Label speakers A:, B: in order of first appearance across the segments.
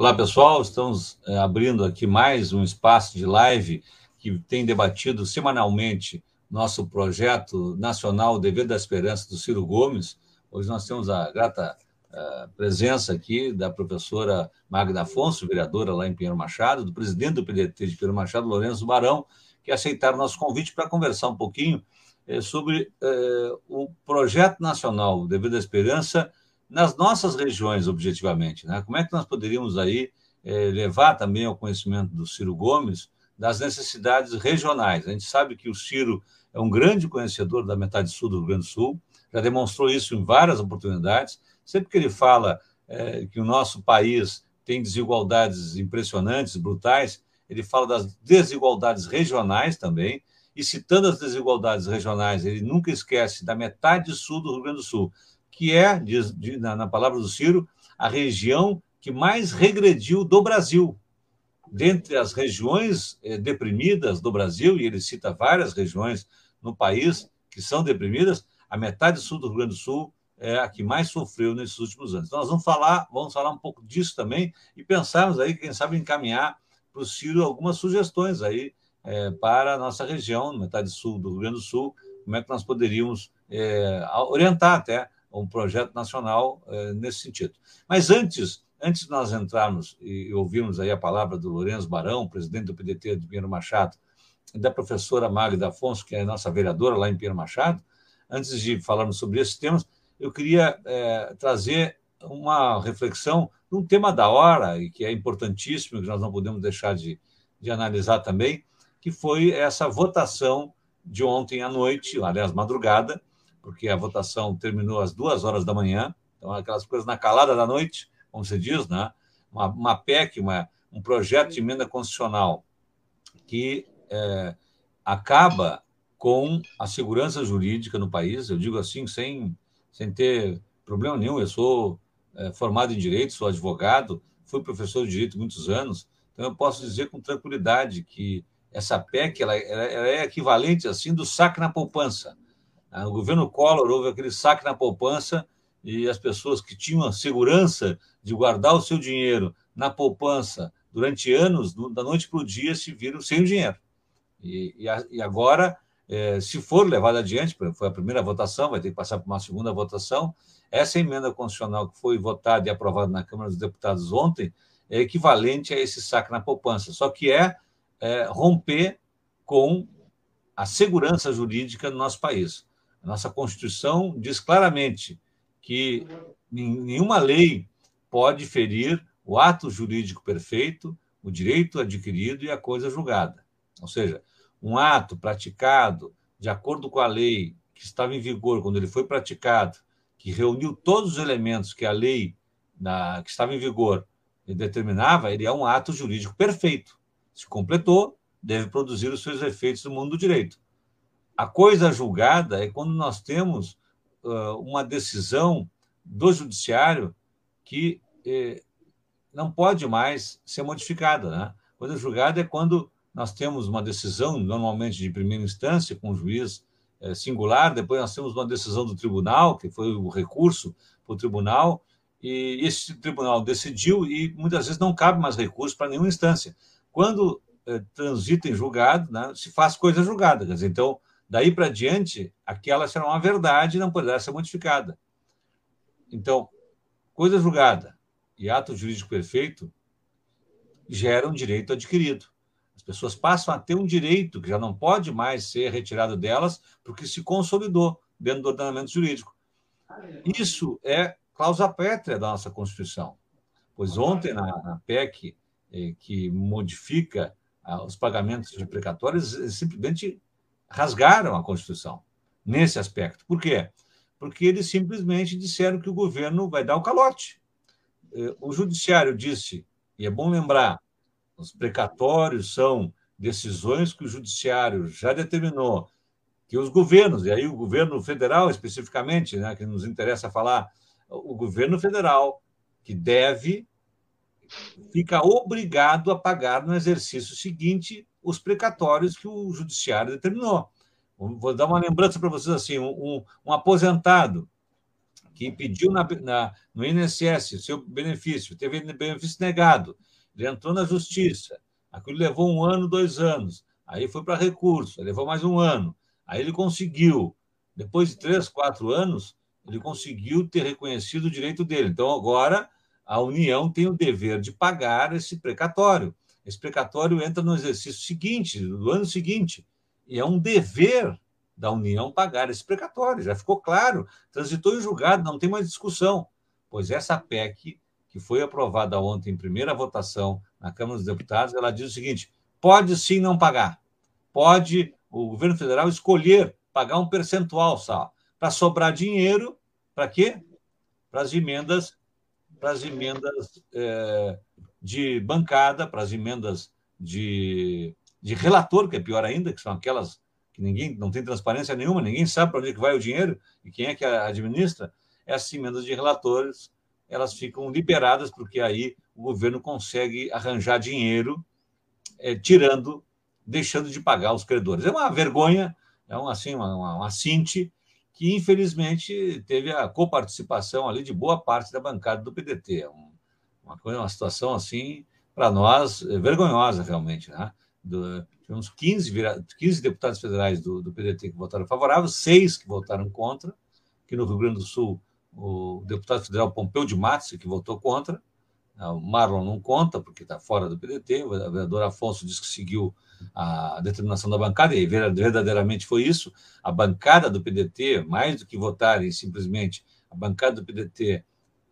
A: Olá, pessoal. Estamos é, abrindo aqui mais um espaço de live que tem debatido semanalmente nosso projeto nacional Dever da Esperança do Ciro Gomes. Hoje nós temos a grata uh, presença aqui da professora Magda Afonso, vereadora lá em Pinheiro Machado, do presidente do PDT de Pinheiro Machado, Lourenço Barão, que aceitaram nosso convite para conversar um pouquinho uh, sobre o projeto nacional Dever da Esperança nas nossas regiões, objetivamente. Né? Como é que nós poderíamos aí é, levar também ao conhecimento do Ciro Gomes das necessidades regionais? A gente sabe que o Ciro é um grande conhecedor da metade sul do Rio Grande do Sul, já demonstrou isso em várias oportunidades. Sempre que ele fala é, que o nosso país tem desigualdades impressionantes, brutais, ele fala das desigualdades regionais também, e citando as desigualdades regionais, ele nunca esquece da metade sul do Rio Grande do Sul, que é, diz, na, na palavra do Ciro, a região que mais regrediu do Brasil. Dentre as regiões eh, deprimidas do Brasil, e ele cita várias regiões no país que são deprimidas, a metade sul do Rio Grande do Sul é a que mais sofreu nesses últimos anos. Então, nós vamos falar, vamos falar um pouco disso também e pensarmos aí, quem sabe, encaminhar para o Ciro algumas sugestões aí é, para a nossa região, metade sul do Rio Grande do Sul, como é que nós poderíamos é, orientar até um projeto nacional eh, nesse sentido. Mas antes, antes de nós entrarmos e ouvirmos aí a palavra do Lourenço Barão, presidente do PDT de Pinheiro Machado, e da professora Magda Afonso, que é nossa vereadora lá em Pinheiro Machado, antes de falarmos sobre esses temas, eu queria eh, trazer uma reflexão num tema da hora e que é importantíssimo, que nós não podemos deixar de, de analisar também, que foi essa votação de ontem à noite, aliás, madrugada, porque a votação terminou às duas horas da manhã, então aquelas coisas na calada da noite, como se diz, né? uma, uma PEC, uma, um projeto de emenda constitucional que é, acaba com a segurança jurídica no país, eu digo assim, sem, sem ter problema nenhum, eu sou é, formado em Direito, sou advogado, fui professor de Direito muitos anos, então eu posso dizer com tranquilidade que essa PEC ela, ela é equivalente assim do saque na poupança. Ah, no governo Collor houve aquele saque na poupança e as pessoas que tinham a segurança de guardar o seu dinheiro na poupança durante anos, da noite para o dia, se viram sem o dinheiro. E, e agora, é, se for levado adiante, foi a primeira votação, vai ter que passar por uma segunda votação, essa emenda constitucional que foi votada e aprovada na Câmara dos Deputados ontem é equivalente a esse saque na poupança, só que é, é romper com a segurança jurídica no nosso país. A nossa Constituição diz claramente que nenhuma lei pode ferir o ato jurídico perfeito, o direito adquirido e a coisa julgada. Ou seja, um ato praticado de acordo com a lei que estava em vigor quando ele foi praticado, que reuniu todos os elementos que a lei na, que estava em vigor determinava, ele é um ato jurídico perfeito. Se completou, deve produzir os seus efeitos no mundo do direito. A coisa julgada é quando nós temos uh, uma decisão do judiciário que eh, não pode mais ser modificada. Né? Coisa julgada é quando nós temos uma decisão, normalmente de primeira instância, com um juiz eh, singular, depois nós temos uma decisão do tribunal, que foi o recurso para o tribunal, e esse tribunal decidiu e muitas vezes não cabe mais recurso para nenhuma instância. Quando eh, transita em julgado, né, se faz coisa julgada. Quer dizer, então, Daí para diante, aquela será uma verdade e não poderá ser modificada. Então, coisa julgada e ato jurídico perfeito geram direito adquirido. As pessoas passam a ter um direito que já não pode mais ser retirado delas porque se consolidou dentro do ordenamento jurídico. Isso é cláusula pétrea da nossa Constituição. Pois ontem, na, na PEC, eh, que modifica ah, os pagamentos de precatórios, simplesmente rasgaram a Constituição nesse aspecto. Por quê? Porque eles simplesmente disseram que o governo vai dar o calote. Eh, o judiciário disse, e é bom lembrar, os precatórios são decisões que o judiciário já determinou que os governos, e aí o governo federal especificamente, né, que nos interessa falar, o governo federal que deve fica obrigado a pagar no exercício seguinte os precatórios que o judiciário determinou. Vou dar uma lembrança para vocês assim: um, um aposentado que pediu na, na, no INSS seu benefício, teve benefício negado, ele entrou na justiça, aquilo levou um ano, dois anos, aí foi para recurso, levou mais um ano, aí ele conseguiu, depois de três, quatro anos, ele conseguiu ter reconhecido o direito dele. Então, agora, a União tem o dever de pagar esse precatório. Esse precatório entra no exercício seguinte, do ano seguinte, e é um dever da União pagar esse precatório. Já ficou claro, transitou em julgado, não tem mais discussão. Pois essa PEC, que foi aprovada ontem em primeira votação na Câmara dos Deputados, ela diz o seguinte: pode sim não pagar. Pode o governo federal escolher pagar um percentual só, para sobrar dinheiro, para quê? Para as emendas, para as emendas é, de bancada, para as emendas de, de relator, que é pior ainda, que são aquelas que ninguém não tem transparência nenhuma, ninguém sabe para onde é que vai o dinheiro e quem é que administra, essas emendas de relatores elas ficam liberadas porque aí o governo consegue arranjar dinheiro é, tirando, deixando de pagar os credores. É uma vergonha, é uma, assim, uma, uma, uma cinte que infelizmente teve a coparticipação ali de boa parte da bancada do PDT. É uma coisa, uma situação assim para nós é vergonhosa realmente, né? Do, tivemos 15, 15 deputados federais do, do PDT que votaram favorável, seis que votaram contra, que no Rio Grande do Sul o deputado federal Pompeu de Matos, que votou contra, ah, o Marlon não conta, porque está fora do PDT, o vereador Afonso disse que seguiu a determinação da bancada, e verdadeiramente foi isso. A bancada do PDT, mais do que votarem simplesmente, a bancada do PDT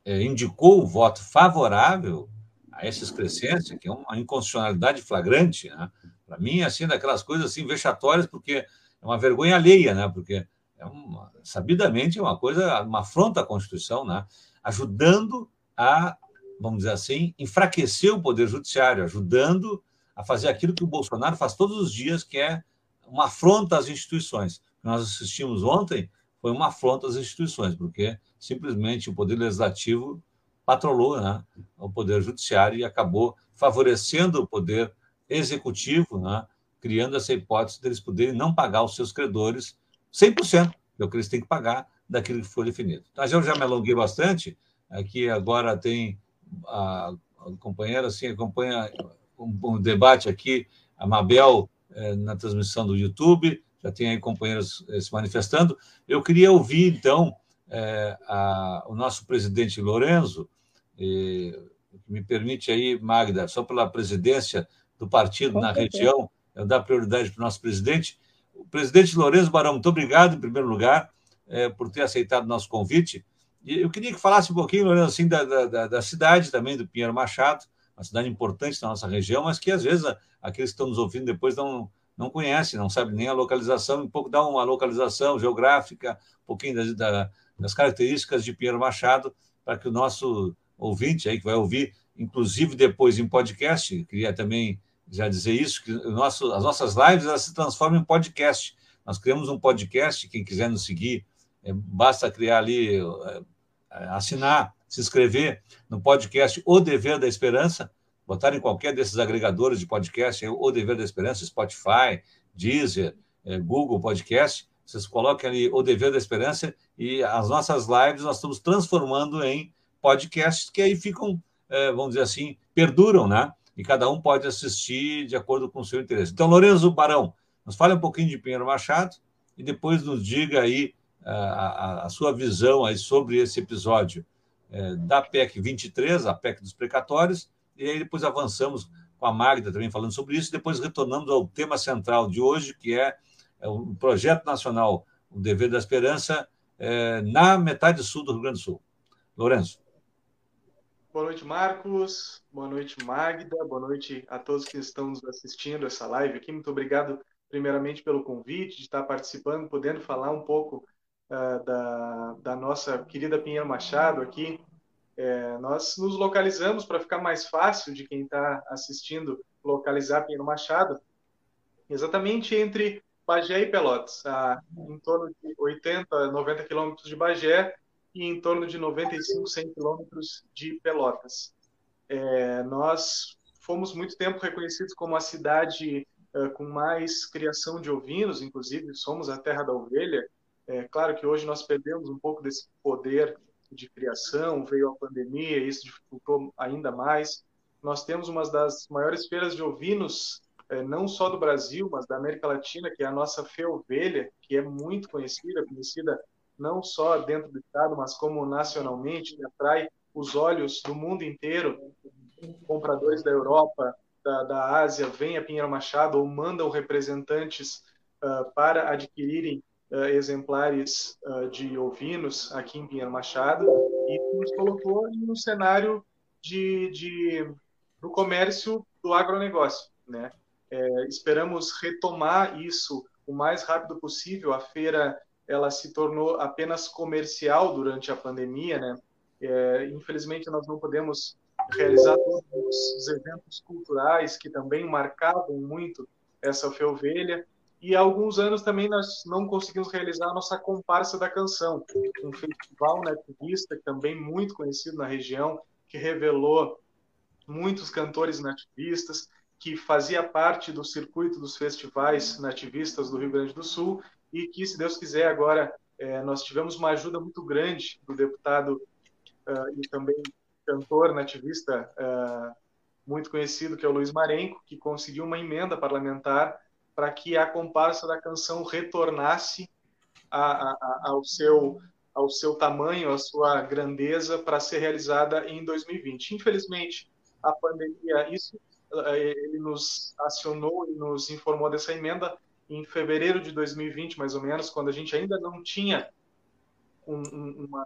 A: indicou o voto favorável a essa excrescência, que é uma inconstitucionalidade flagrante, né? Para mim, assim, daquelas coisas assim vexatórias, porque é uma vergonha alheia, né? Porque é uma, sabidamente é uma coisa, uma afronta à Constituição, né? Ajudando a, vamos dizer assim, enfraquecer o poder judiciário, ajudando a fazer aquilo que o Bolsonaro faz todos os dias, que é uma afronta às instituições. Nós assistimos ontem foi uma afronta às instituições, porque simplesmente o poder legislativo patrolou né, o poder judiciário e acabou favorecendo o poder executivo, né, criando essa hipótese deles poderem não pagar os seus credores 100%, que é o que eles têm que pagar daquilo que foi definido. Mas eu já me alonguei bastante, aqui agora tem a, a companheira, assim, acompanha um, um, debate aqui, a Mabel, eh, na transmissão do YouTube, já tem aí companheiros eh, se manifestando. Eu queria ouvir, então, eh, a, o nosso presidente Lorenzo, me permite aí, Magda, só pela presidência do partido na região, eu dar prioridade para o nosso presidente. O presidente Lourenço Barão, muito obrigado, em primeiro lugar, é, por ter aceitado o nosso convite. E eu queria que falasse um pouquinho, Lourenço, assim, da, da, da, cidade também, do Pinheiro Machado, uma cidade importante da nossa região, mas que às vezes aqueles que estão nos ouvindo depois não, não conhecem, não sabem nem a localização, um pouco dá uma localização geográfica, um pouquinho das, das características de Pinheiro Machado, para que o nosso ouvinte aí que vai ouvir, inclusive depois em podcast, queria também já dizer isso, que nosso, as nossas lives elas se transformam em podcast. Nós criamos um podcast, quem quiser nos seguir, é, basta criar ali, é, assinar, se inscrever no podcast O Dever da Esperança, botar em qualquer desses agregadores de podcast, O Dever da Esperança, Spotify, Deezer, é, Google Podcast, vocês coloquem ali O Dever da Esperança e as nossas lives nós estamos transformando em podcasts que aí ficam, é, vamos dizer assim, perduram, né? E cada um pode assistir de acordo com o seu interesse. Então, Lourenço Barão, nos fale um pouquinho de Pinheiro Machado e depois nos diga aí a, a, a sua visão aí sobre esse episódio da PEC 23, a PEC dos precatórios, e aí depois avançamos com a Magda também falando sobre isso, depois retornamos ao tema central de hoje, que é, é o projeto nacional O Dever da Esperança é, na metade sul do Rio Grande do Sul. Lourenço.
B: Boa noite, Marcos. Boa noite, Magda. Boa noite a todos que estão nos assistindo essa live aqui. Muito obrigado, primeiramente, pelo convite, de estar participando, podendo falar um pouco uh, da, da nossa querida Pinheiro Machado aqui. É, nós nos localizamos para ficar mais fácil de quem está assistindo localizar Pinheiro Machado, exatamente entre Bagé e Pelotas, a, em torno de 80, 90 quilômetros de Bagé e em torno de 95, 100 quilômetros de Pelotas. É, nós fomos muito tempo reconhecidos como a cidade é, com mais criação de ovinos, inclusive somos a terra da ovelha. É claro que hoje nós perdemos um pouco desse poder de criação, veio a pandemia, isso dificultou ainda mais. Nós temos uma das maiores feiras de ovinos, é, não só do Brasil, mas da América Latina, que é a nossa Feia Ovelha, que é muito conhecida, conhecida não só dentro do estado, mas como nacionalmente, que atrai os olhos do mundo inteiro. Compradores da Europa, da, da Ásia, vêm a Pinheiro Machado ou mandam representantes uh, para adquirirem exemplares uh, de ovinos aqui em Pinheiro Machado e nos colocou no cenário de, de, do comércio do agronegócio. Né? É, esperamos retomar isso o mais rápido possível. A feira ela se tornou apenas comercial durante a pandemia, né? É, infelizmente nós não podemos realizar todos os eventos culturais que também marcavam muito essa feovelha. E há alguns anos também nós não conseguimos realizar a nossa comparsa da canção, um festival nativista também muito conhecido na região, que revelou muitos cantores nativistas, que fazia parte do circuito dos festivais nativistas do Rio Grande do Sul e que, se Deus quiser, agora é, nós tivemos uma ajuda muito grande do deputado uh, e também cantor nativista uh, muito conhecido, que é o Luiz Marenco, que conseguiu uma emenda parlamentar para que a comparsa da canção retornasse a, a, ao seu ao seu tamanho, à sua grandeza para ser realizada em 2020. Infelizmente, a pandemia isso eh, ele nos acionou e nos informou dessa emenda em fevereiro de 2020, mais ou menos, quando a gente ainda não tinha um, uma,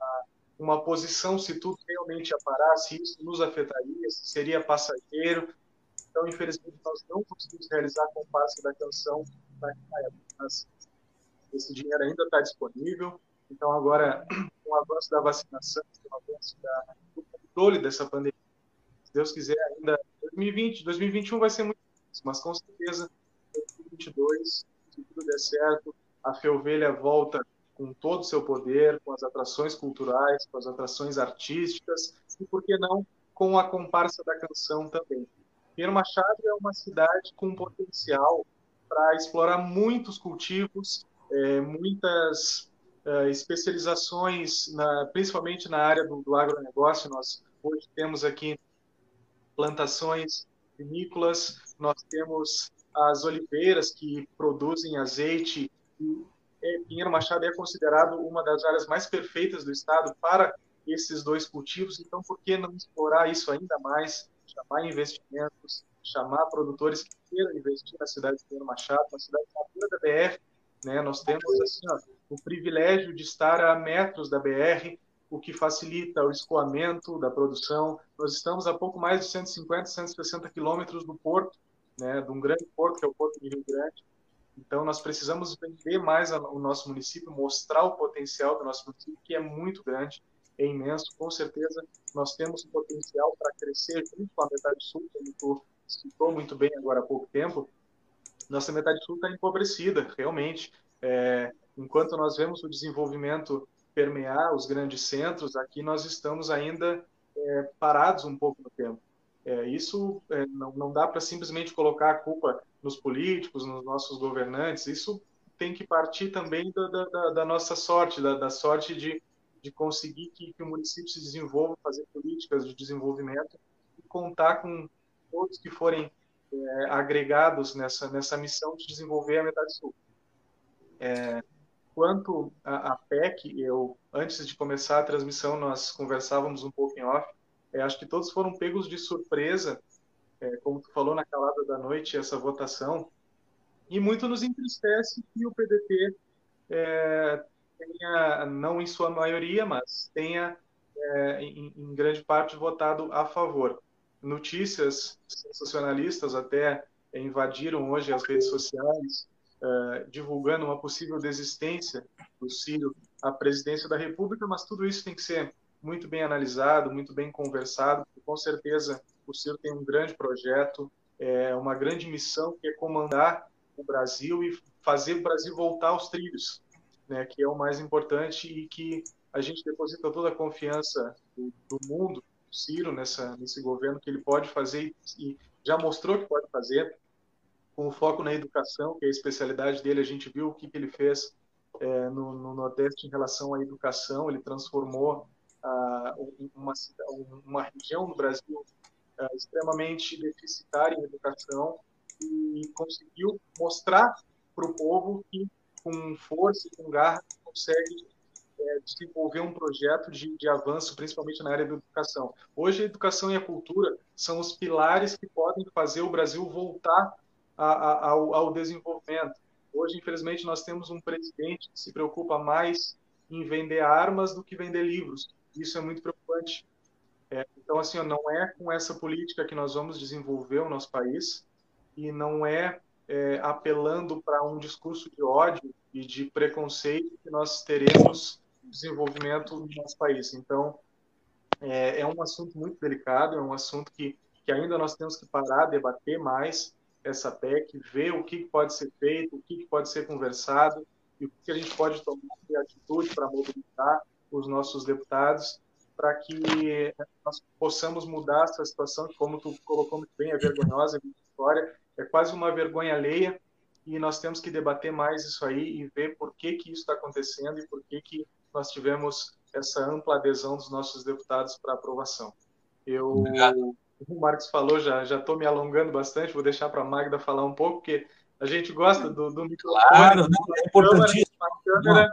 B: uma posição se tudo realmente ia parar, se isso nos afetaria, se seria passageiro. Então, infelizmente, nós não conseguimos realizar a comparsa da canção naquela época, mas esse dinheiro ainda está disponível. Então, agora, com o avanço da vacinação, com o avanço da, do controle dessa pandemia, se Deus quiser, ainda 2020, 2021 vai ser muito difícil, mas com certeza 2022 se tudo der certo, a Feovelha volta com todo o seu poder, com as atrações culturais, com as atrações artísticas e, por que não, com a comparsa da canção também. Pinheiro Machado é uma cidade com potencial para explorar muitos cultivos, é, muitas é, especializações, na, principalmente na área do, do agronegócio. Nós hoje temos aqui plantações vinícolas, nós temos as oliveiras que produzem azeite. E é, Pinheiro Machado é considerado uma das áreas mais perfeitas do estado para esses dois cultivos. Então, por que não explorar isso ainda mais? Chamar investimentos, chamar produtores que queiram investir na cidade de Pinheiro Machado, uma cidade na da BR. Né? Nós temos assim, ó, o privilégio de estar a metros da BR, o que facilita o escoamento da produção. Nós estamos a pouco mais de 150, 160 quilômetros do porto né, de um grande porto, que é o Porto de Rio Grande. Então, nós precisamos vender mais o nosso município, mostrar o potencial do nosso município, que é muito grande, é imenso. Com certeza, nós temos potencial para crescer junto com a metade sul, como tu citou muito bem agora há pouco tempo. Nossa metade sul está empobrecida, realmente. É, enquanto nós vemos o desenvolvimento permear os grandes centros, aqui nós estamos ainda é, parados um pouco no tempo. É, isso é, não, não dá para simplesmente colocar a culpa nos políticos, nos nossos governantes. Isso tem que partir também da, da, da nossa sorte, da, da, sorte de, de conseguir que, que, o município se desenvolva, fazer políticas de desenvolvimento e contar com todos que forem é, agregados nessa, nessa missão de desenvolver a metade sul. É, quanto à PEC, eu antes de começar a transmissão nós conversávamos um pouco em off é, acho que todos foram pegos de surpresa, é, como tu falou na calada da noite, essa votação. E muito nos entristece que o PDT é, tenha, não em sua maioria, mas tenha é, em, em, grande parte votado a favor. Notícias sensacionalistas até invadiram hoje as redes sociais, é, divulgando uma possível desistência do Ciro à presidência da República, mas tudo isso tem que ser muito bem analisado, muito bem conversado. Com certeza, o Ciro tem um grande projeto, é, uma grande missão que é comandar o Brasil e fazer o Brasil voltar aos trilhos, né, que é o mais importante e que a gente deposita toda a confiança do, do mundo, do Ciro, nessa, nesse governo, que ele pode fazer e já mostrou que pode fazer, com foco na educação, que é a especialidade dele, a gente viu o que, que ele fez é, no, no Nordeste em relação à educação, ele transformou uma, uma região do Brasil extremamente deficitária em educação e conseguiu mostrar para o povo que com força e com garra consegue é, desenvolver um projeto de, de avanço, principalmente na área da educação. Hoje, a educação e a cultura são os pilares que podem fazer o Brasil voltar a, a, ao, ao desenvolvimento. Hoje, infelizmente, nós temos um presidente que se preocupa mais em vender armas do que vender livros. Isso é muito preocupante. É, então, assim, não é com essa política que nós vamos desenvolver o nosso país e não é, é apelando para um discurso de ódio e de preconceito que nós teremos desenvolvimento no nosso país. Então, é, é, um assunto muito delicado, é um assunto que, que ainda nós temos que parar, debater mais essa PEC, ver o que pode ser feito, o que pode ser conversado e o que a gente pode tomar de atitude para mobilizar os nossos deputados para que nós possamos mudar essa situação, que, como tu colocou muito bem, é vergonhosa, é história, é quase uma vergonha alheia, e nós temos que debater mais isso aí e ver por que, que isso está acontecendo e por que, que nós tivemos essa ampla adesão dos nossos deputados para aprovação. Eu, Obrigado. o Marcos falou, já já estou me alongando bastante, vou deixar para a Magda falar um pouco, porque a gente gosta do, do microfone,
A: claro, é importantíssimo.
B: Câmera,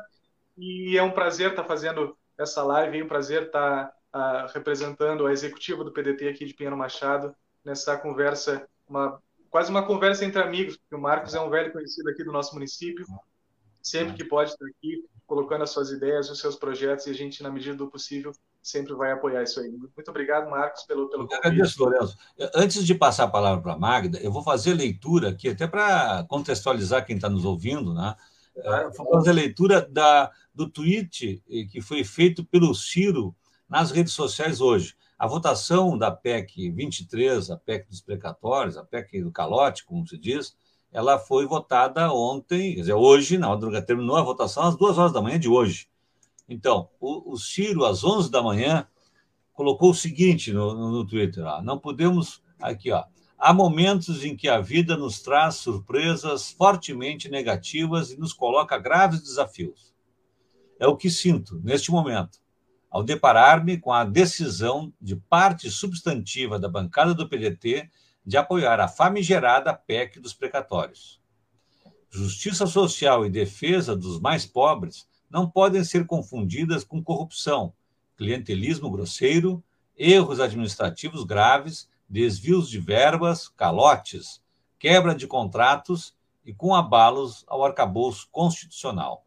B: e é um prazer estar tá fazendo essa live, é um prazer estar tá, uh, representando a executiva do PDT aqui de Pinheiro Machado nessa conversa, uma, quase uma conversa entre amigos, porque o Marcos é um velho conhecido aqui do nosso município, sempre que pode estar aqui, colocando as suas ideias, os seus projetos, e a gente, na medida do possível, sempre vai apoiar isso aí. Muito obrigado, Marcos, pelo, pelo
A: convite. Agradeço, Lourenço. Antes de passar a palavra para a Magda, eu vou fazer leitura aqui, até para contextualizar quem está nos ouvindo, né? Claro, vou fazer a leitura da, do tweet que foi feito pelo Ciro nas redes sociais hoje. A votação da PEC 23, a PEC dos precatórios, a PEC do calote, como se diz, ela foi votada ontem, quer dizer, hoje, na hora terminou a votação às duas horas da manhã de hoje. Então, o, o Ciro, às 11 da manhã, colocou o seguinte no, no, no Twitter: ó, não podemos. Aqui, ó. Há momentos em que a vida nos traz surpresas fortemente negativas e nos coloca graves desafios. É o que sinto neste momento, ao deparar-me com a decisão de parte substantiva da bancada do PDT de apoiar a famigerada PEC dos precatórios. Justiça social e defesa dos mais pobres não podem ser confundidas com corrupção, clientelismo grosseiro, erros administrativos graves, desvios de verbas, calotes, quebra de contratos e com abalos ao arcabouço constitucional.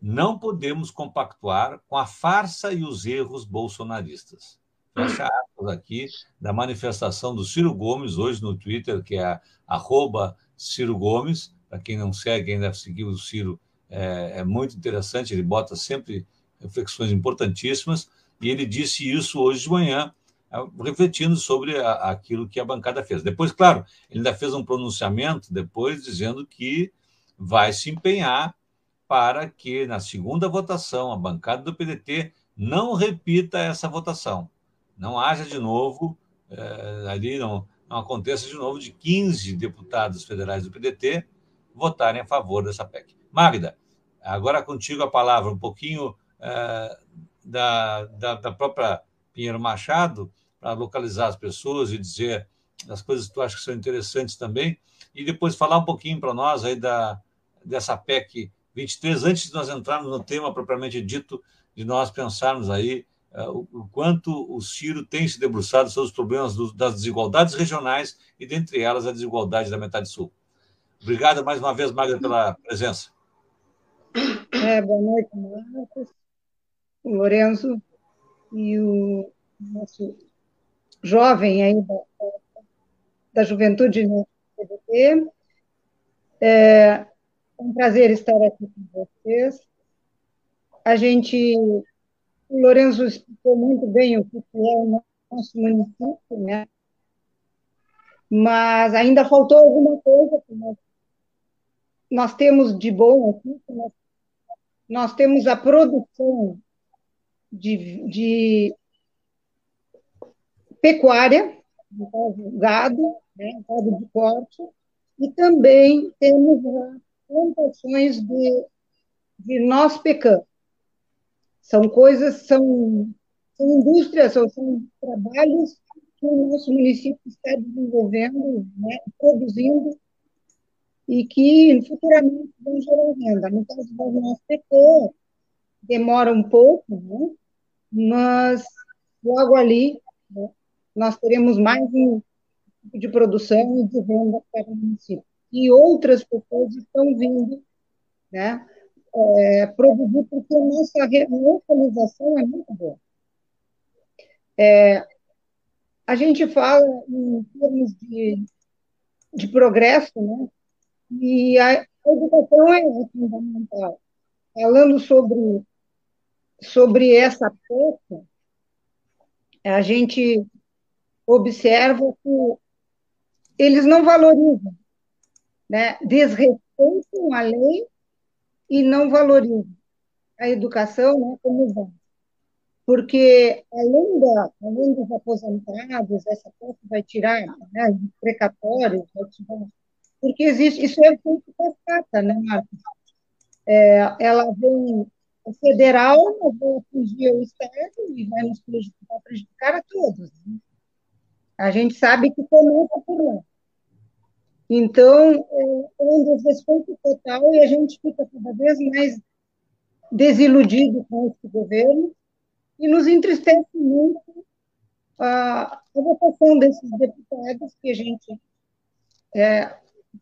A: Não podemos compactuar com a farsa e os erros bolsonaristas fecha aspas aqui, da manifestação do Ciro Gomes, hoje no Twitter, que é arroba Ciro Gomes. Para quem não segue, ainda seguir o Ciro, é, é, muito interessante, ele bota sempre reflexões importantíssimas, e ele disse isso hoje de manhã, é, refletindo sobre a, aquilo que a bancada fez. Depois, claro, ele ainda fez um pronunciamento depois dizendo que vai se empenhar para que, na segunda votação, a bancada do PDT não repita essa votação não haja de novo, é, ali não, não aconteça de novo de 15 deputados federais do PDT votarem a favor dessa PEC. Magda, agora contigo a palavra, um pouquinho é, da, da, da, própria Pinheiro Machado, para localizar as pessoas e dizer as coisas que tu acha que são interessantes também, e depois falar um pouquinho para nós aí da, dessa PEC 23, antes de nós entrarmos no tema propriamente dito, de nós pensarmos aí é, o quanto o Ciro tem se debruçado sobre os problemas das desigualdades regionais e, dentre elas, a desigualdade da metade sul. Obrigado mais uma vez, Magda, pela presença.
C: É, boa noite, Marcos, o Lorenzo e o nosso jovem aí da, da juventude no PDT. É um prazer estar aqui com vocês. A gente o Lourenço explicou muito bem o que é o nosso município, né? Mas ainda faltou alguma coisa que nós, nós temos de bom aqui, nós, nós temos a produção de, de pecuária, gado, né, gado de corte, e também temos plantações de, de nós pecamos. São coisas, são são indústrias ou são trabalhos que o nosso município está desenvolvendo, né, produzindo, e que futuramente vão gerar renda. No caso do nosso PT, demora um pouco, né, mas logo ali né, nós teremos mais um tipo de produção e de venda para o município. E outras pessoas estão vindo né, é, produzir, porque a nossa localização é muito boa. É, a gente fala em termos de, de progresso, né? E a, educação é fundamental. Falando sobre, sobre essa peça, a gente observa que eles não valorizam, né? desrespeitam a lei e não valorizam a educação né, como bom. Porque, além, da, além dos aposentados, essa coisa vai tirar né, os precatórios, vai tirar, porque existe, isso é feito cascata, né, Marcos? É, ela vem federal, vai atingir o Estado e vai nos prejudicar, prejudicar a todos. Né? A gente sabe que começa por lá. Então, é, é um desrespeito total e a gente fica cada vez mais desiludido com esse governo e nos entristece muito a, a votação desses deputados que a gente é,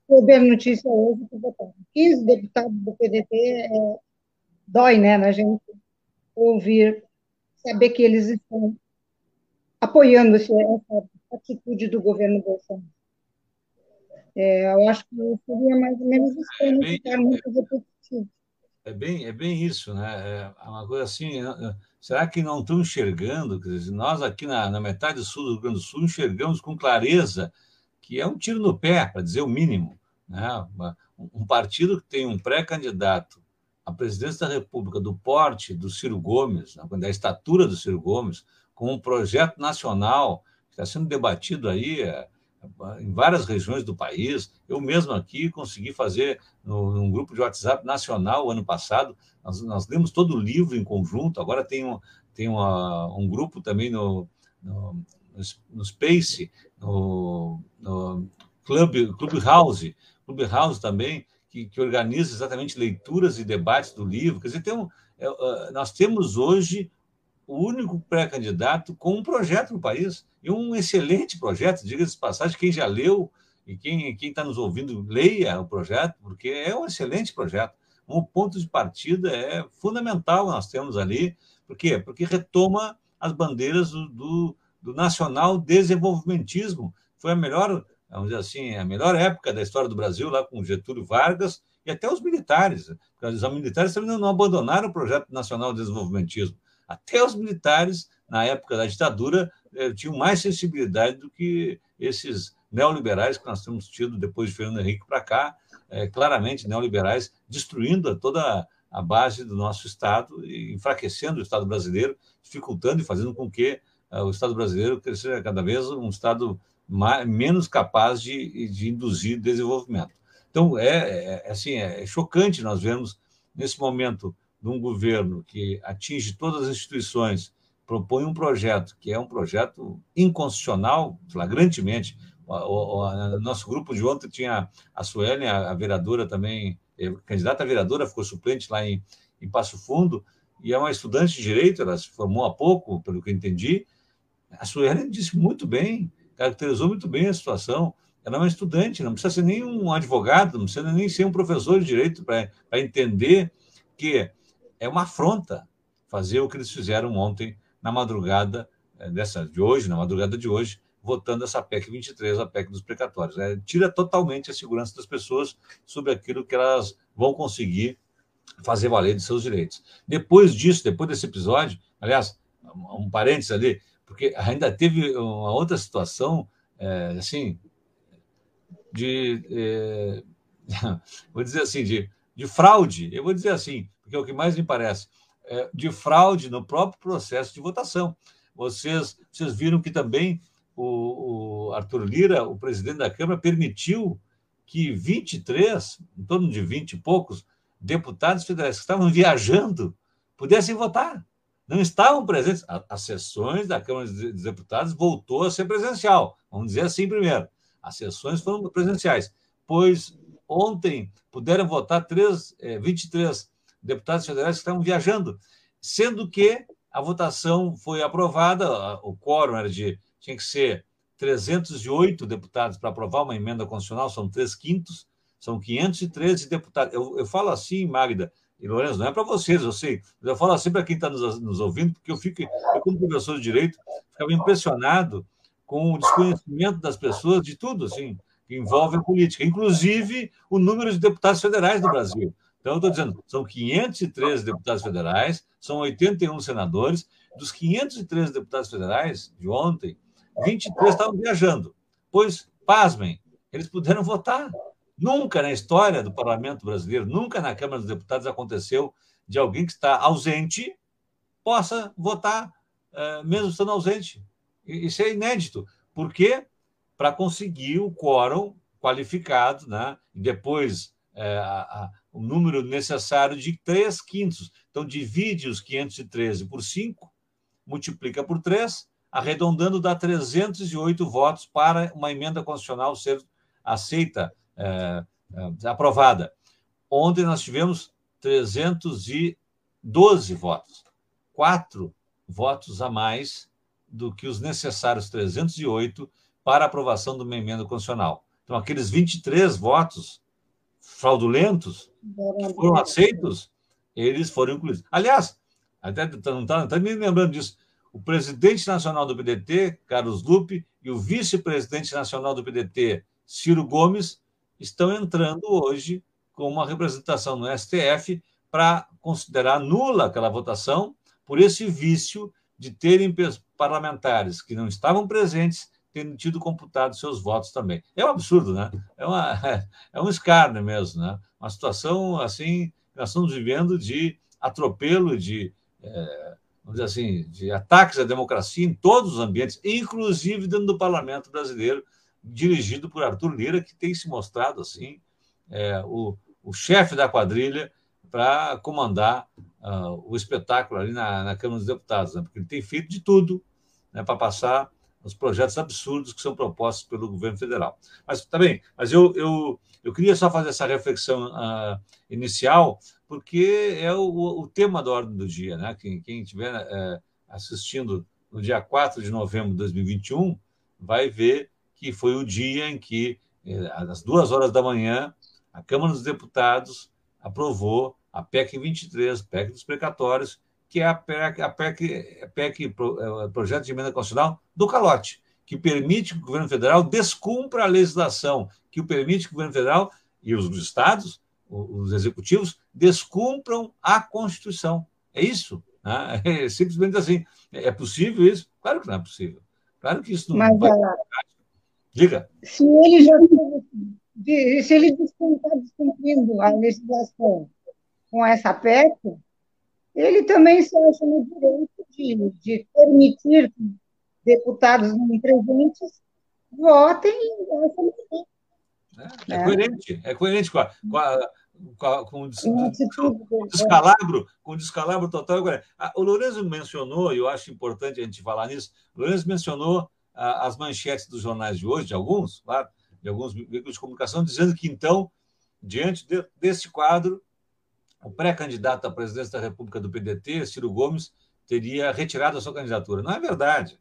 C: soube notícia hoje que votaram. 15 deputados do PDT é, dói, né, na gente ouvir, saber que eles estão apoiando essa atitude do governo Bolsonaro. É, eu acho que seria mais ou menos isso para não ficar muito repetitivo.
A: É bem, é bem isso, né? É uma coisa assim. Será que não estão enxergando? Dizer, nós aqui na, na metade sul do Rio Grande do Sul enxergamos com clareza que é um tiro no pé, para dizer o mínimo. Né? Um partido que tem um pré-candidato à presidência da República do porte do Ciro Gomes, né? da estatura do Ciro Gomes, com um projeto nacional que está sendo debatido aí é, em várias regiões do país. Eu mesmo aqui consegui fazer no, num grupo de WhatsApp nacional ano passado. Nós, nós lemos todo o livro em conjunto. Agora tem um, tem uma, um grupo também no, no, no Space, no, no Club, Clubhouse, Clubhouse também, que, que organiza exatamente leituras e debates do livro. Quer dizer, tem um, é, é nós temos hoje o único pré-candidato com um projeto no país, e um excelente projeto, diga-se de passagem, quem já leu e quem está nos ouvindo, leia o projeto, porque é um excelente projeto. Um ponto de partida é fundamental nós temos ali. Por quê? Porque retoma as bandeiras do, do, do nacional desenvolvimentismo. Foi a melhor, vamos dizer assim, a melhor época da história do Brasil, lá com Getúlio Vargas e até os militares. Os militares também não abandonaram o projeto nacional de desenvolvimentismo até os militares, na época da ditadura, eh, tinham mais sensibilidade do que esses neoliberais que nós temos tido depois de Fernando Henrique para cá, é, claramente neoliberais, destruindo toda a base do nosso Estado, enfraquecendo o Estado brasileiro, dificultando e fazendo com que uh, o Estado brasileiro cresça cada vez um Estado mais, menos capaz de, de induzir desenvolvimento. Então, é, é, é assim, é chocante nós vermos, nesse momento, de um governo que atinge todas as instituições, propõe um projeto que é um projeto inconstitucional, flagrantemente. O, o, o nosso grupo de ontem tinha a Suelen, a, a vereadora também, eh, candidata a vereadora, ficou suplente lá em, em Passo Fundo, e é uma estudante de direito, ela se formou há pouco, pelo que eu entendi. A Suelen disse muito bem, caracterizou muito bem a situação. Ela é uma estudante, não precisa ser nem um advogado, não precisa nem ser um professor de direito para entender que é uma afronta fazer o que eles fizeram ontem, na madrugada eh, dessa, de hoje, na madrugada de hoje, votando essa PEC 23, a PEC dos precatórios. É, tira totalmente a segurança das pessoas sobre aquilo que elas vão conseguir fazer valer de seus direitos. Depois disso, depois desse episódio, aliás, um parênteses ali, porque ainda teve uma outra situação, é, assim, de. É, vou dizer assim, de, de fraude. Eu vou dizer assim, porque é o que mais me parece, é, de fraude no próprio processo de votação. Vocês, vocês viram que também o, o Arthur Lira, o presidente da Câmara, permitiu que 23, em torno de 20 e poucos, deputados federais que estavam viajando pudessem votar. não estavam presentes. As sessões da Câmara dos Deputados voltou a ser presencial, vamos dizer assim primeiro. As sessões foram presenciais, pois ontem puderam votar três, 23 é, deputados federais que estavam viajando, sendo que a votação foi aprovada, o quórum era de, tinha que ser 308 deputados para aprovar uma emenda constitucional, são três quintos, são 513 deputados. Eu, eu falo assim, Magda, e Lourenço, não é para vocês, eu sei, mas eu falo assim para quem está nos, nos, ouvindo, porque eu fico, eu, como professor de direito, ficava impressionado com o desconhecimento das pessoas de tudo, assim, que envolve a política, inclusive o número de deputados federais do Brasil. Então, eu estou dizendo, são 513 deputados federais, são 81 senadores. Dos 513 deputados federais de ontem, 23 estavam viajando. Pois, pasmem, eles puderam votar. Nunca na história do parlamento brasileiro, nunca na Câmara dos Deputados aconteceu de alguém que está ausente possa votar, eh, mesmo estando ausente. Isso é inédito. Por quê? Para conseguir o quórum qualificado, né? e depois é, a, o número necessário de 3 quintos. Então, divide os 513 por 5, multiplica por 3, arredondando dá 308 votos para uma emenda constitucional ser aceita é, é, aprovada. Ontem nós tivemos 312 votos, quatro votos a mais do que os necessários 308 para aprovação de uma emenda constitucional. Então, aqueles 23 votos fraudulentos que foram aceitos, eles foram incluídos. Aliás, até não está me lembrando disso, o presidente nacional do PDT, Carlos Lupe, e o vice-presidente nacional do PDT, Ciro Gomes, estão entrando hoje com uma representação no STF para considerar nula aquela votação por esse vício de terem parlamentares que não estavam presentes tendo tido computado seus votos também. É um absurdo, né? É, uma, é um escárnio mesmo, né? Uma situação assim, nós estamos vivendo de atropelo, de, é, vamos dizer assim, de ataques à democracia em todos os ambientes, inclusive dentro do parlamento brasileiro, dirigido por Arthur Lira, que tem se mostrado assim é, o, o chefe da quadrilha para comandar uh, o espetáculo ali na, na, Câmara dos Deputados, né? porque ele tem feito de tudo né, para passar os projetos absurdos que são propostos pelo governo federal. Mas tá mas eu, eu, eu queria só fazer essa reflexão uh, inicial, porque é o, o, tema da ordem do dia, né? Quem, estiver uh, assistindo no dia 4 de novembro de 2021 vai ver que foi o dia em que, eh, às duas horas da manhã, a Câmara dos Deputados aprovou a PEC 23, PEC dos precatórios, que é a PEC, a PEC, a PEC é Projeto de Emenda Constitucional do calote, que permite que o governo federal descumpra a legislação, que o permite que o governo federal e os estados, os executivos, descumpram a Constituição. É isso. Né? É simplesmente assim. É possível isso? Claro que não é possível. Claro que isso não
C: Mas,
A: vai.
C: Diga. Se ele já se ele está descumprindo a legislação com essa PEC, ele também se acha no direito de, de permitir que deputados não presentes votem essa
A: medida. É, é, coerente, é coerente com, a, com, a, com, a, com o descalabro, com o descalabro total. O Lourenço mencionou, e eu acho importante a gente falar nisso, o Lourenço mencionou as manchetes dos jornais de hoje, de alguns, claro, de alguns veículos de comunicação, dizendo que, então, diante de, desse quadro, o pré-candidato à presidência da República do PDT, Ciro Gomes, teria retirado a sua candidatura. Não é verdade.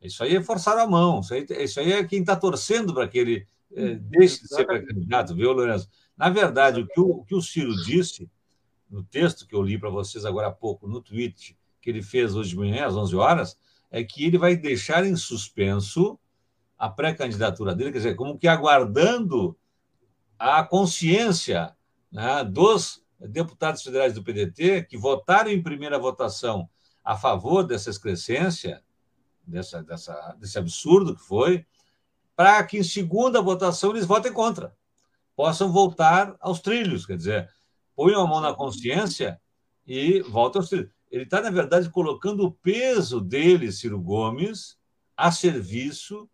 A: Isso aí é forçar a mão. Isso aí, isso aí é quem está torcendo para que ele eh, deixe de ser pré-candidato, viu, Lourenço? Na verdade, o que o, o que o Ciro disse, no texto que eu li para vocês agora há pouco, no tweet que ele fez hoje de manhã, às 11 horas, é que ele vai deixar em suspenso a pré-candidatura dele, quer dizer, como que aguardando a consciência né, dos deputados federais do PDT que votaram em primeira votação a favor dessa excrescência, dessa, dessa, desse absurdo que foi, para que em segunda votação eles votem contra, possam voltar aos trilhos, quer dizer, ponham a mão na consciência e voltem aos trilhos. Ele está, na verdade, colocando o peso dele, Ciro Gomes, a serviço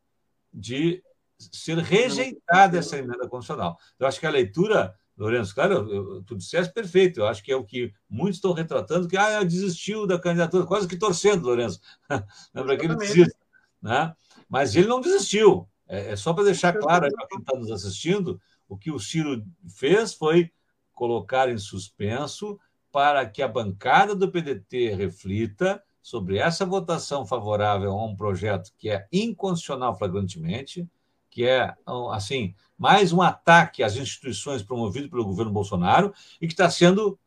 A: de ser rejeitada essa emenda constitucional. Eu acho que a leitura Lourenço, claro, eu, tu disseste perfeito, eu acho que é o que muitos estão retratando, que ah, desistiu da candidatura, quase que torcendo, Lourenço, para que ele desista. Né? Mas ele não desistiu. É, é só para deixar claro para quem está nos assistindo, o que o Ciro fez foi colocar em suspenso para que a bancada do PDT reflita sobre essa votação favorável a um projeto que é inconstitucional flagrantemente, que é, assim, mais um ataque às instituições promovido pelo governo Bolsonaro e que está sendo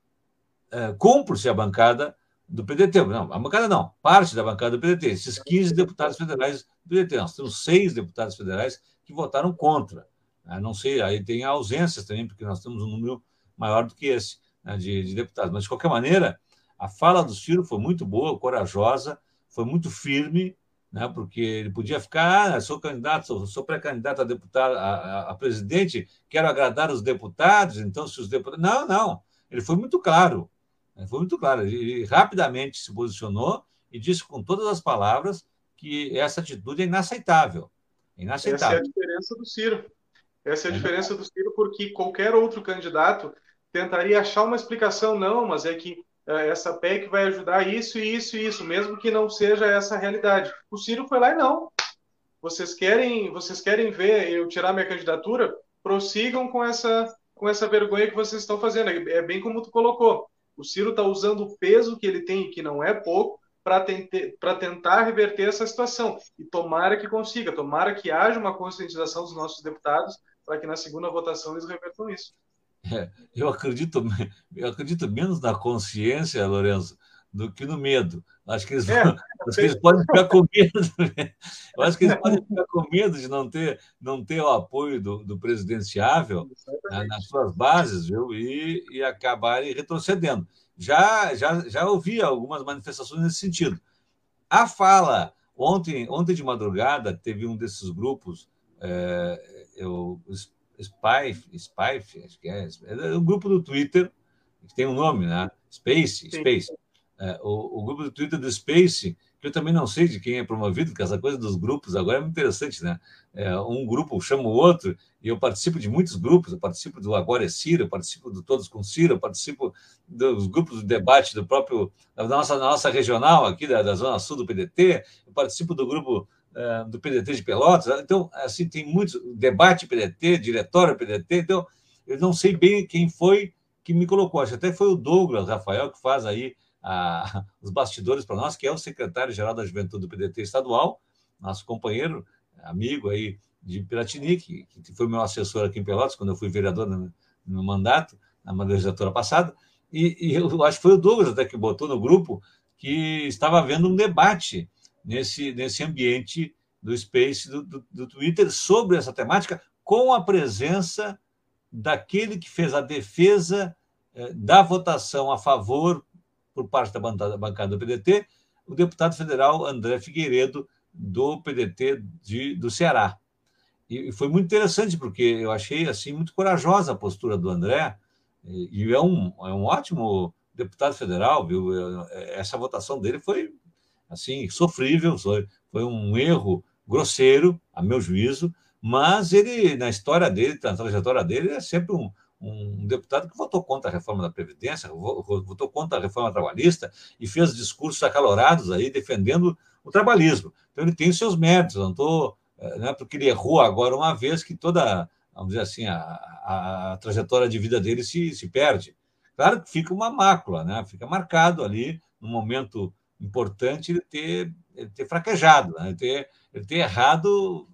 A: é, cúmplice a bancada do PDT. Não, a bancada não, parte da bancada do PDT, esses 15 deputados federais do PDT. Nós temos seis deputados federais que votaram contra. Né? Não sei, aí tem ausências também, porque nós temos um número maior do que esse né, de, de deputados. Mas, de qualquer maneira, a fala do Ciro foi muito boa, corajosa, foi muito firme, né, porque ele podia ficar, ah, sou candidato, sou, sou pré-candidato a deputado, a, a, presidente, quero agradar os deputados, então se os deputados... Não, não, ele foi muito claro, ele foi muito claro, ele, rapidamente se posicionou e disse com todas as palavras que essa atitude é inaceitável.
B: inaceitável. Essa é a diferença do Ciro. Essa é a diferença do Ciro, porque qualquer outro candidato tentaria achar uma explicação, não, mas é que é, essa PEC vai ajudar isso, isso e isso, mesmo que não seja essa a realidade. O Ciro foi lá e não. Vocês querem, vocês querem ver eu tirar minha candidatura? Prossigam com essa, com essa vergonha que vocês estão fazendo. É bem como tu colocou. O Ciro está usando o peso que ele tem, que não é pouco, para tentar reverter essa situação. E tomara que consiga, tomara que haja uma conscientização dos nossos deputados para que na segunda votação eles revertam isso.
A: É, eu acredito, eu acredito menos na consciência, Lourenço, do que no medo. Acho que eles, é, acho que eles podem ficar com medo. Né? Eu acho que eles podem ficar com medo de não ter, não ter o apoio do, do presidenciável né, nas suas bases, viu? E, e acabarem retrocedendo. Já, já, já ouvi algumas manifestações nesse sentido. A fala, ontem, ontem de madrugada, teve um desses grupos, é, eu Spife, Spife, acho que é, é um grupo do Twitter, que tem um nome, né? Space, Space. É, o, o, grupo do Twitter do Space, que eu também não sei de quem é promovido, porque essa coisa dos grupos agora é muito interessante, né? É, um grupo chama o outro, e eu participo de muitos grupos, eu participo do Agora é Ciro, eu participo do Todos com Ciro, eu participo dos grupos de debate do próprio, da nossa, da nossa regional aqui, da, da Zona Sul do PDT, eu participo do grupo do PDT de Pelotas. Então, assim, tem muito debate PDT, diretório PDT. Então, eu não sei bem quem foi que me colocou. Acho até foi o Douglas Rafael que faz aí a, os bastidores para nós, que é o secretário-geral da Juventude do PDT estadual, nosso companheiro, amigo aí de Piratini, que, que foi meu assessor aqui em Pelotas, quando eu fui vereador no, no mandato, na legislatura passada. E, e, eu acho que foi o Douglas até que botou no grupo que estava havendo um debate nesse, nesse ambiente do Space, do, do, do Twitter, sobre essa temática, com a presença daquele que fez a defesa eh, da votação a favor, por parte da bancada, do PDT, o deputado federal André Figueiredo, do PDT de, do Ceará. E, foi muito interessante, porque eu achei assim muito corajosa a postura do André, e, é, um, é um ótimo deputado federal, viu? Essa votação dele foi assim, sofrível, foi, um erro grosseiro, a meu juízo, mas ele, na história dele, na trajetória dele, é sempre um, um deputado que votou contra a reforma da Previdência, votou contra a reforma trabalhista e fez discursos acalorados aí defendendo o trabalhismo. Então ele tem os seus méritos, não estou. Eh, não é porque ele errou agora uma vez que toda, vamos dizer assim, a, a, a trajetória de vida dele se, se perde. Claro que fica uma mácula, né? fica marcado ali no momento importante ele ter, ele ter fraquejado, né? ele, ter, ele ter errado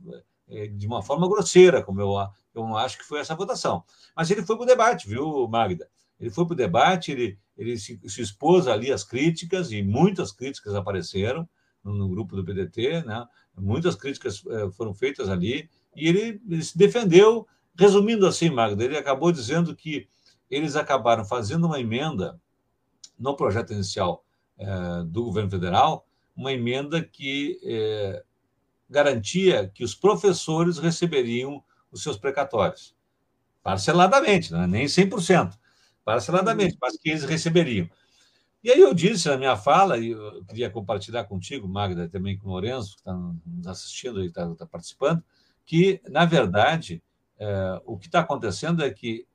A: é, de uma forma grosseira, como eu, eu acho que foi essa votação. Mas ele foi para o debate, viu, Magda? Ele foi para o debate, ele, ele se, se, expôs ali às críticas, e muitas críticas apareceram no, no grupo do PDT, né? muitas críticas é, foram feitas ali, e ele, ele se defendeu. Resumindo assim, Magda, ele acabou dizendo que eles acabaram fazendo uma emenda no projeto inicial do governo federal uma emenda que é, garantia que os professores receberiam os seus precatórios, parceladamente, não é nem 100%, parceladamente, mas que eles receberiam. E aí eu disse na minha fala, e eu queria compartilhar contigo, Magda, também com o Lourenço, que está nos assistindo e está, tá participando, que, na verdade, é, o que está acontecendo é que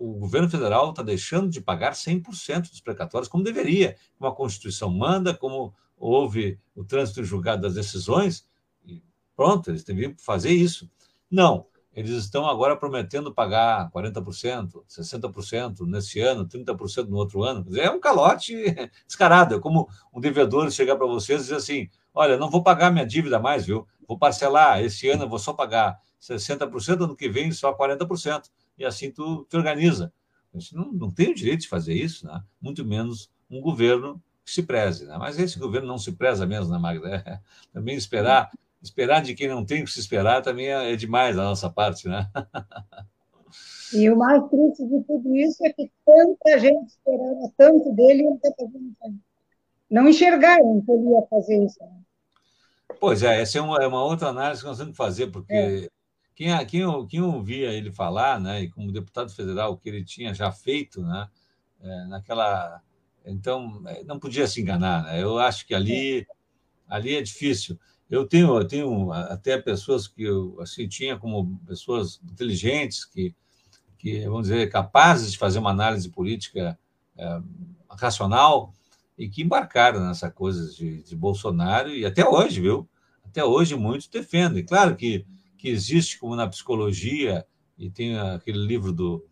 A: o governo federal está deixando de pagar 100% dos precatórios, como deveria, como a Constituição manda, como houve o trânsito julgado das decisões, e pronto, eles deveriam fazer isso. Não, eles estão agora prometendo pagar 40%, 60% nesse ano, 30% no outro ano. É um calote descarado. É como um devedor chegar para vocês e dizer assim: olha, não vou pagar minha dívida mais, viu? Vou parcelar, esse ano eu vou só pagar 60%, ano que vem só 40%. E assim tu te organiza. A gente não, não tem o direito de fazer isso, né? muito menos um governo que se preze. Né? Mas esse governo não se preza mesmo, né, Magda? É, também esperar esperar de quem não tem que se esperar também é, é demais da nossa parte, né?
C: E o mais triste de tudo isso é que tanta gente esperava tanto dele e ele está fazendo isso. Não enxergaram que ele ia fazer isso. Né?
A: Pois é, essa é uma, é uma, outra análise que nós temos que fazer, porque é. Quem, quem, quem ouvia ele falar, né, e como deputado federal, o que ele tinha já feito, né, é, naquela. Então, é, não podia se enganar. Né? Eu acho que ali, ali é difícil. Eu tenho, eu tenho até pessoas que eu assim, tinha como pessoas inteligentes, que, que, vamos dizer, capazes de fazer uma análise política é, racional e que embarcaram nessa coisa de, de Bolsonaro e até hoje, viu? Até hoje muitos defendem. Claro que, que existe, como na psicologia, e tem aquele livro do,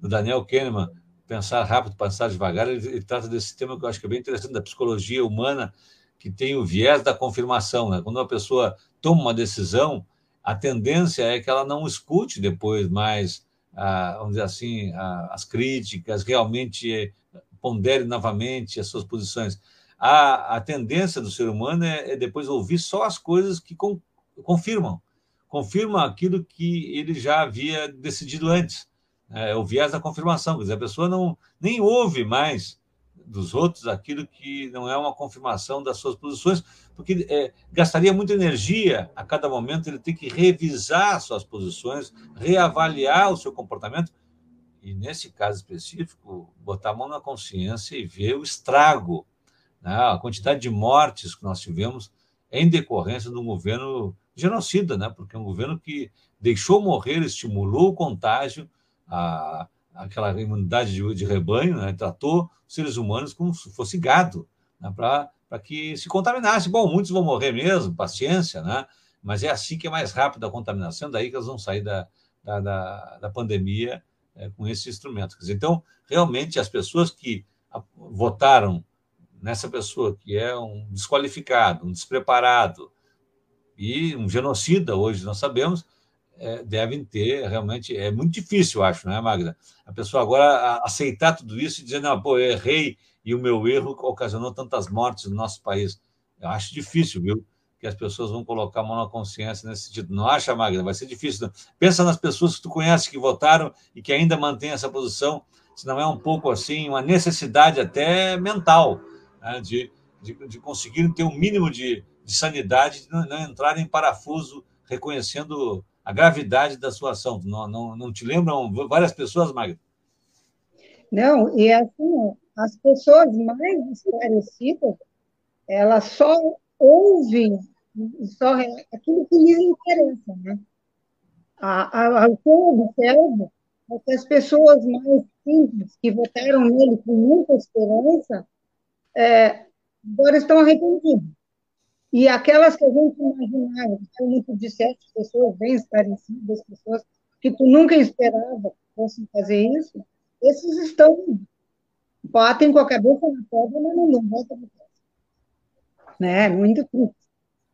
A: do Daniel Kahneman, Pensar Rápido, Pensar Devagar, ele, ele trata desse tema que eu acho que é bem interessante, da psicologia humana, que tem o viés da confirmação. Né? Quando uma pessoa toma uma decisão, a tendência é que ela não escute depois mais, ah, vamos dizer assim, as críticas, realmente pondere novamente as suas posições. A, a tendência do ser humano é, é depois ouvir só as coisas que confirmam, confirmam aquilo que ele já havia decidido antes. É, é o viés da confirmação, quer dizer, a pessoa não nem ouve mais dos outros aquilo que não é uma confirmação das suas posições, porque é, gastaria muita energia a cada momento ele tem que revisar suas posições, reavaliar o seu comportamento e, nesse caso específico, botar a mão na consciência e ver o estrago, né? a quantidade de mortes que nós tivemos em decorrência de um governo genocida, né? porque é um governo que deixou morrer, estimulou o contágio, a aquela imunidade de, de rebanho, né? tratou os seres humanos como se fosse gado, né? para que se contaminasse. Bom, muitos vão morrer mesmo, paciência, né? mas é assim que é mais rápido a contaminação, daí que eles vão sair da, da, da, da pandemia é, com esse instrumento. Então, realmente, as pessoas que votaram nessa pessoa que é um desqualificado, um despreparado e um genocida, hoje nós sabemos, é, devem ter realmente. É muito difícil, eu acho, não é, Magda? A pessoa agora aceitar tudo isso e dizer, não, pô, eu errei e o meu erro ocasionou tantas mortes no nosso país. Eu acho difícil, viu? Que as pessoas vão colocar a mão na consciência nesse sentido. Não acha, Magda? Vai ser difícil. Não. Pensa nas pessoas que tu conhece que votaram e que ainda mantêm essa posição, se não é um pouco assim, uma necessidade até mental né? de, de, de conseguirem ter um mínimo de, de sanidade, de não, não entrar em parafuso reconhecendo a gravidade da sua ação. Não, não, não te lembram várias pessoas, Magda?
C: Não, e assim, as pessoas mais esclarecidas, elas só ouvem só aquilo que lhes interessa, né? A, a, o que eu observo é que as pessoas mais simples, que votaram nele com muita esperança, é, agora estão arrependidas. E aquelas que a gente imaginava, que muito de certas pessoas bem esclarecidas, pessoas que tu nunca esperava fossem fazer isso, esses estão, batem com a cabeça na pedra, mas não, voltam para trás. Né? Muito triste.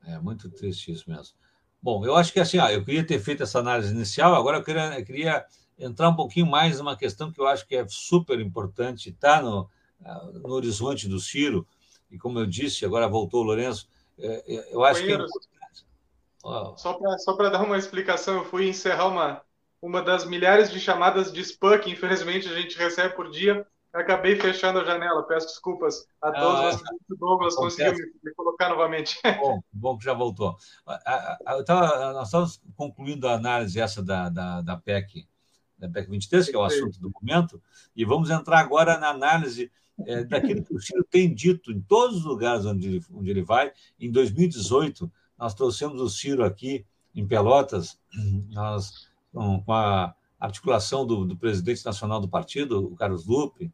A: É muito triste isso mesmo. Bom, eu acho que assim, ó, eu queria ter feito essa análise inicial, agora eu queria, eu queria entrar um pouquinho mais numa questão que eu acho que é super importante, está no, ah, no horizonte do Ciro, e como eu disse, agora voltou o Lourenço, é, é, eu acho que. É
B: só para dar uma explicação, eu fui encerrar uma, uma das milhares de chamadas de spam que, infelizmente, a gente recebe por dia. Acabei fechando a janela, peço desculpas a todos, ah, o Douglas conseguiu me, colocar novamente.
A: Bom, bom que já voltou. Tava, nós estamos concluindo a análise essa da, da, da PEC, da PEC 23, que é o assunto do momento, e vamos entrar agora na análise é, daquilo que o Ciro tem dito em todos os lugares onde ele, onde ele vai. Em 2018, nós trouxemos o Ciro aqui em Pelotas, nós, com a, articulação do, do, presidente nacional do partido, o Carlos Lupe,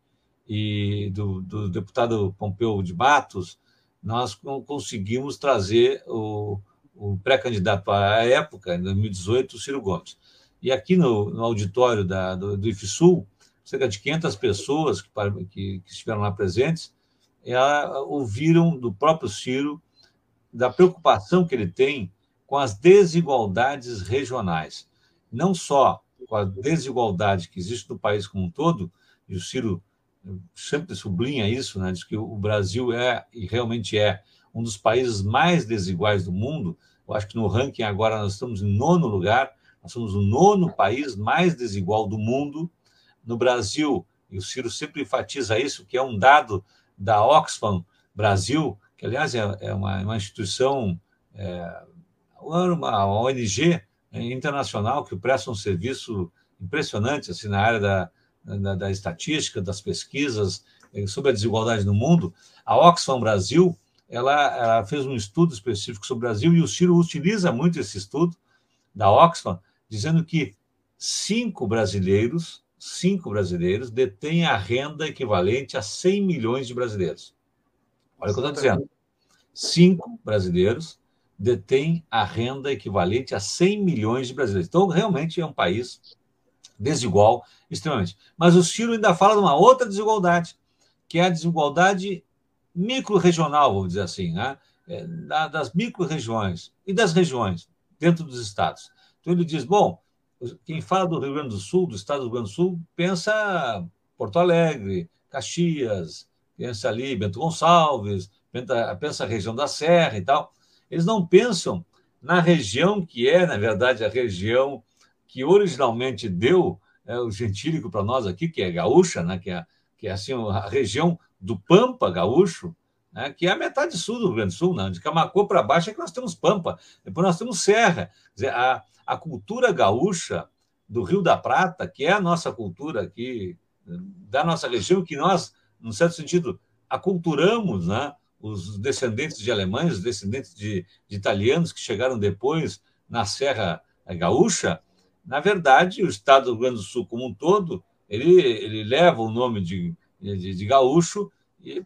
A: e do, do deputado Pompeu de Matos, nós conseguimos trazer o, o pré-candidato à época, em 2018, o Ciro Gomes. E aqui no, no auditório da, do, do IFSUL, cerca de 500 pessoas que, que, que estiveram lá presentes, ela, ouviram do próprio Ciro da preocupação que ele tem com as desigualdades regionais. Não só com a desigualdade que existe no país como um todo, e o Ciro sempre sublinha isso, né, diz que o Brasil é, e realmente é, um dos países mais desiguais do mundo. Eu acho que no ranking agora nós estamos em nono lugar, nós somos o nono país mais desigual do mundo. No Brasil, e o Ciro sempre enfatiza isso, que é um dado da Oxfam Brasil, que aliás é, é uma, uma instituição, é, uma ONG né, internacional que presta um serviço impressionante assim, na área da, da, da estatística, das pesquisas eh, sobre a desigualdade no mundo. A Oxfam Brasil ela, ela, fez um estudo específico sobre o Brasil e o Ciro utiliza muito esse estudo da Oxfam, dizendo que cinco brasileiros, cinco brasileiros detêm a renda equivalente a 100 milhões de brasileiros. Olha o que eu estou dizendo. Cinco brasileiros detêm a renda equivalente a 100 milhões de brasileiros. Então, realmente é um país desigual extremamente. Mas o Ciro ainda fala de uma outra desigualdade, que é a desigualdade micro-regional, vamos dizer assim, né? É, das micro-regiões e das regiões dentro dos estados. Então ele diz, bom, quem fala do Rio Grande do Sul, do estado do Rio Grande do Sul, pensa Porto Alegre, Caxias, pensa ali Bento Gonçalves, pensa, pensa a região da Serra e tal. Eles não pensam na região que é, na verdade, a região que originalmente deu é, o gentílico para nós aqui, que é gaúcha, né, que, é, que é assim, a região do Pampa gaúcho, né, que é a metade sul do Rio Grande do Sul, né, de Camacô para baixo é que nós temos Pampa, depois nós temos Serra. Dizer, a, a cultura gaúcha do Rio da Prata, que é a nossa cultura aqui, da nossa região, que nós, num certo sentido, aculturamos, né, os descendentes de alemães, os descendentes de, de italianos que chegaram depois na Serra Gaúcha, na verdade, o estado do Rio Grande do Sul como um todo, ele, ele leva o nome de, de, de gaúcho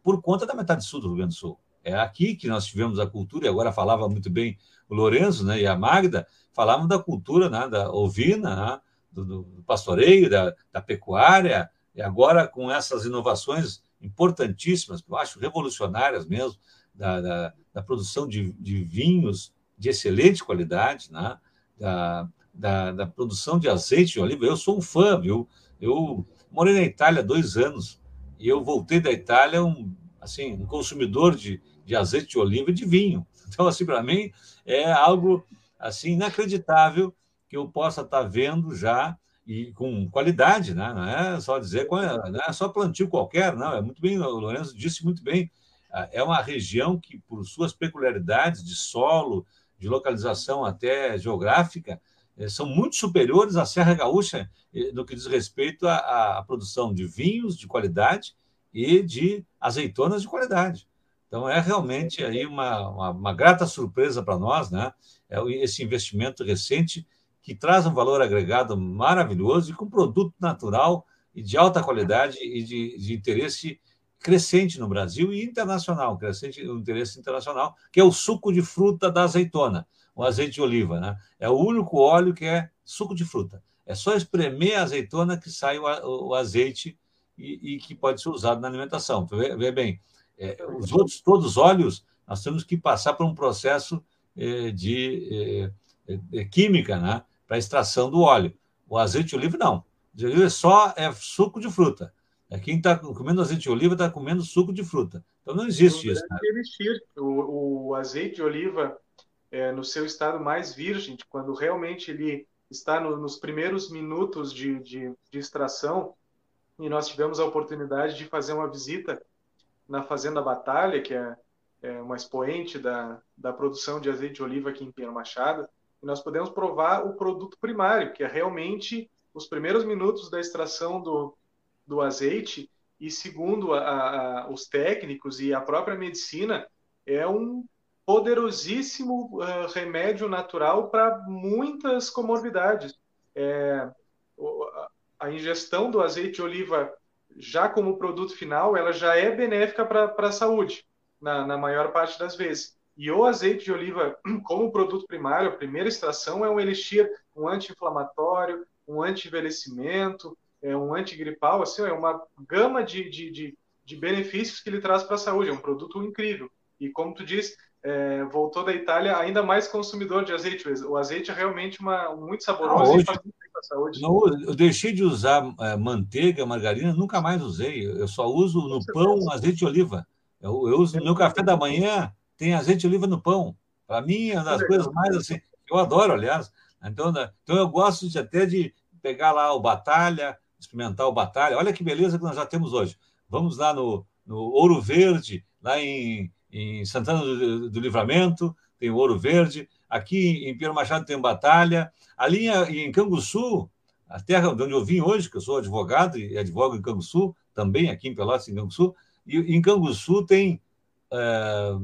A: por conta da metade sul do Rio Grande do Sul. É aqui que nós tivemos a cultura, e agora falava muito bem o Lourenço né, e a Magda, falavam da cultura né, da ovina, né, do, do, pastoreio, da, da pecuária, e agora com essas inovações importantíssimas, que eu acho revolucionárias mesmo, da, da, da produção de, de, vinhos de excelente qualidade, né? da, da, da, produção de azeite de oliva. Eu sou um fã, viu? Eu morei na Itália dois anos e eu voltei da Itália um, assim, um consumidor de, de azeite de oliva e de vinho. Então, assim, para mim é algo assim inacreditável que eu possa estar tá vendo já e com qualidade, né? não é só dizer, não é só plantio qualquer, não, é muito bem, o Lourenço disse muito bem, é uma região que, por suas peculiaridades de solo, de localização até geográfica, é, são muito superiores à Serra Gaúcha no que diz respeito à, à produção de vinhos de qualidade e de azeitonas de qualidade. Então, é realmente aí uma, uma, uma grata surpresa para nós, né? É esse investimento recente que traz um valor agregado maravilhoso e com produto natural e de alta qualidade e de, de interesse crescente no Brasil e internacional, crescente o interesse internacional, que é o suco de fruta da azeitona, o azeite de oliva, né? É o único óleo que é suco de fruta. É só espremer a azeitona que sai o, o azeite e, e, que pode ser usado na alimentação. Vê, vê bem, é, os outros todos os óleos nós temos que passar por um processo é, de é, química, né? para extração do óleo. O azeite de oliva, não. O de oliva é só é suco de fruta. É quem está comendo azeite de oliva está comendo suco de fruta. Então não existe isso. Né?
B: O, o, azeite de oliva, é, no seu estado mais virgem, quando realmente ele está no, nos primeiros minutos de, de, de, extração, e nós tivemos a oportunidade de fazer uma visita na Fazenda Batalha, que é, é uma expoente da, da produção de azeite de oliva aqui em Pinheiro Machado, e nós podemos provar o produto primário, que é realmente os primeiros minutos da extração do, do azeite, e segundo a, a, os técnicos e a própria medicina, é um poderosíssimo uh, remédio natural para muitas comorbidades. É, a ingestão do azeite de oliva já como produto final, ela já é benéfica para a saúde, na, na maior parte das vezes. E o azeite de oliva, como produto primário, a primeira extração, é um elixir, um anti-inflamatório, um anti-envelhecimento, é um antigripal, assim, é uma gama de, de, de, de benefícios que ele traz para a saúde. É um produto incrível. E como tu disse, é, voltou da Itália ainda mais consumidor de azeite. O azeite é realmente uma, muito saboroso ah, hoje, e saúde.
A: Não, eu deixei de usar é, manteiga, margarina, nunca mais usei. Eu só uso no pão azeite de oliva. Eu, eu uso no meu café da manhã, tem azeite de oliva no pão. Para mim, é uma das coisas mais assim. Eu adoro, aliás. Então, né, então eu gosto de, até de pegar lá o Batalha, experimentar o Batalha. Olha que beleza que nós já temos hoje. Vamos lá no, no Ouro Verde, lá em, em Santana do, do, Livramento, tem o Ouro Verde. Aqui em Pedro Machado tem Batalha. Ali em Canguçu, a terra de onde eu vim hoje, que eu sou advogado e advogo em Canguçu, também aqui em Pelotas, em Canguçu, e em Canguçu tem é,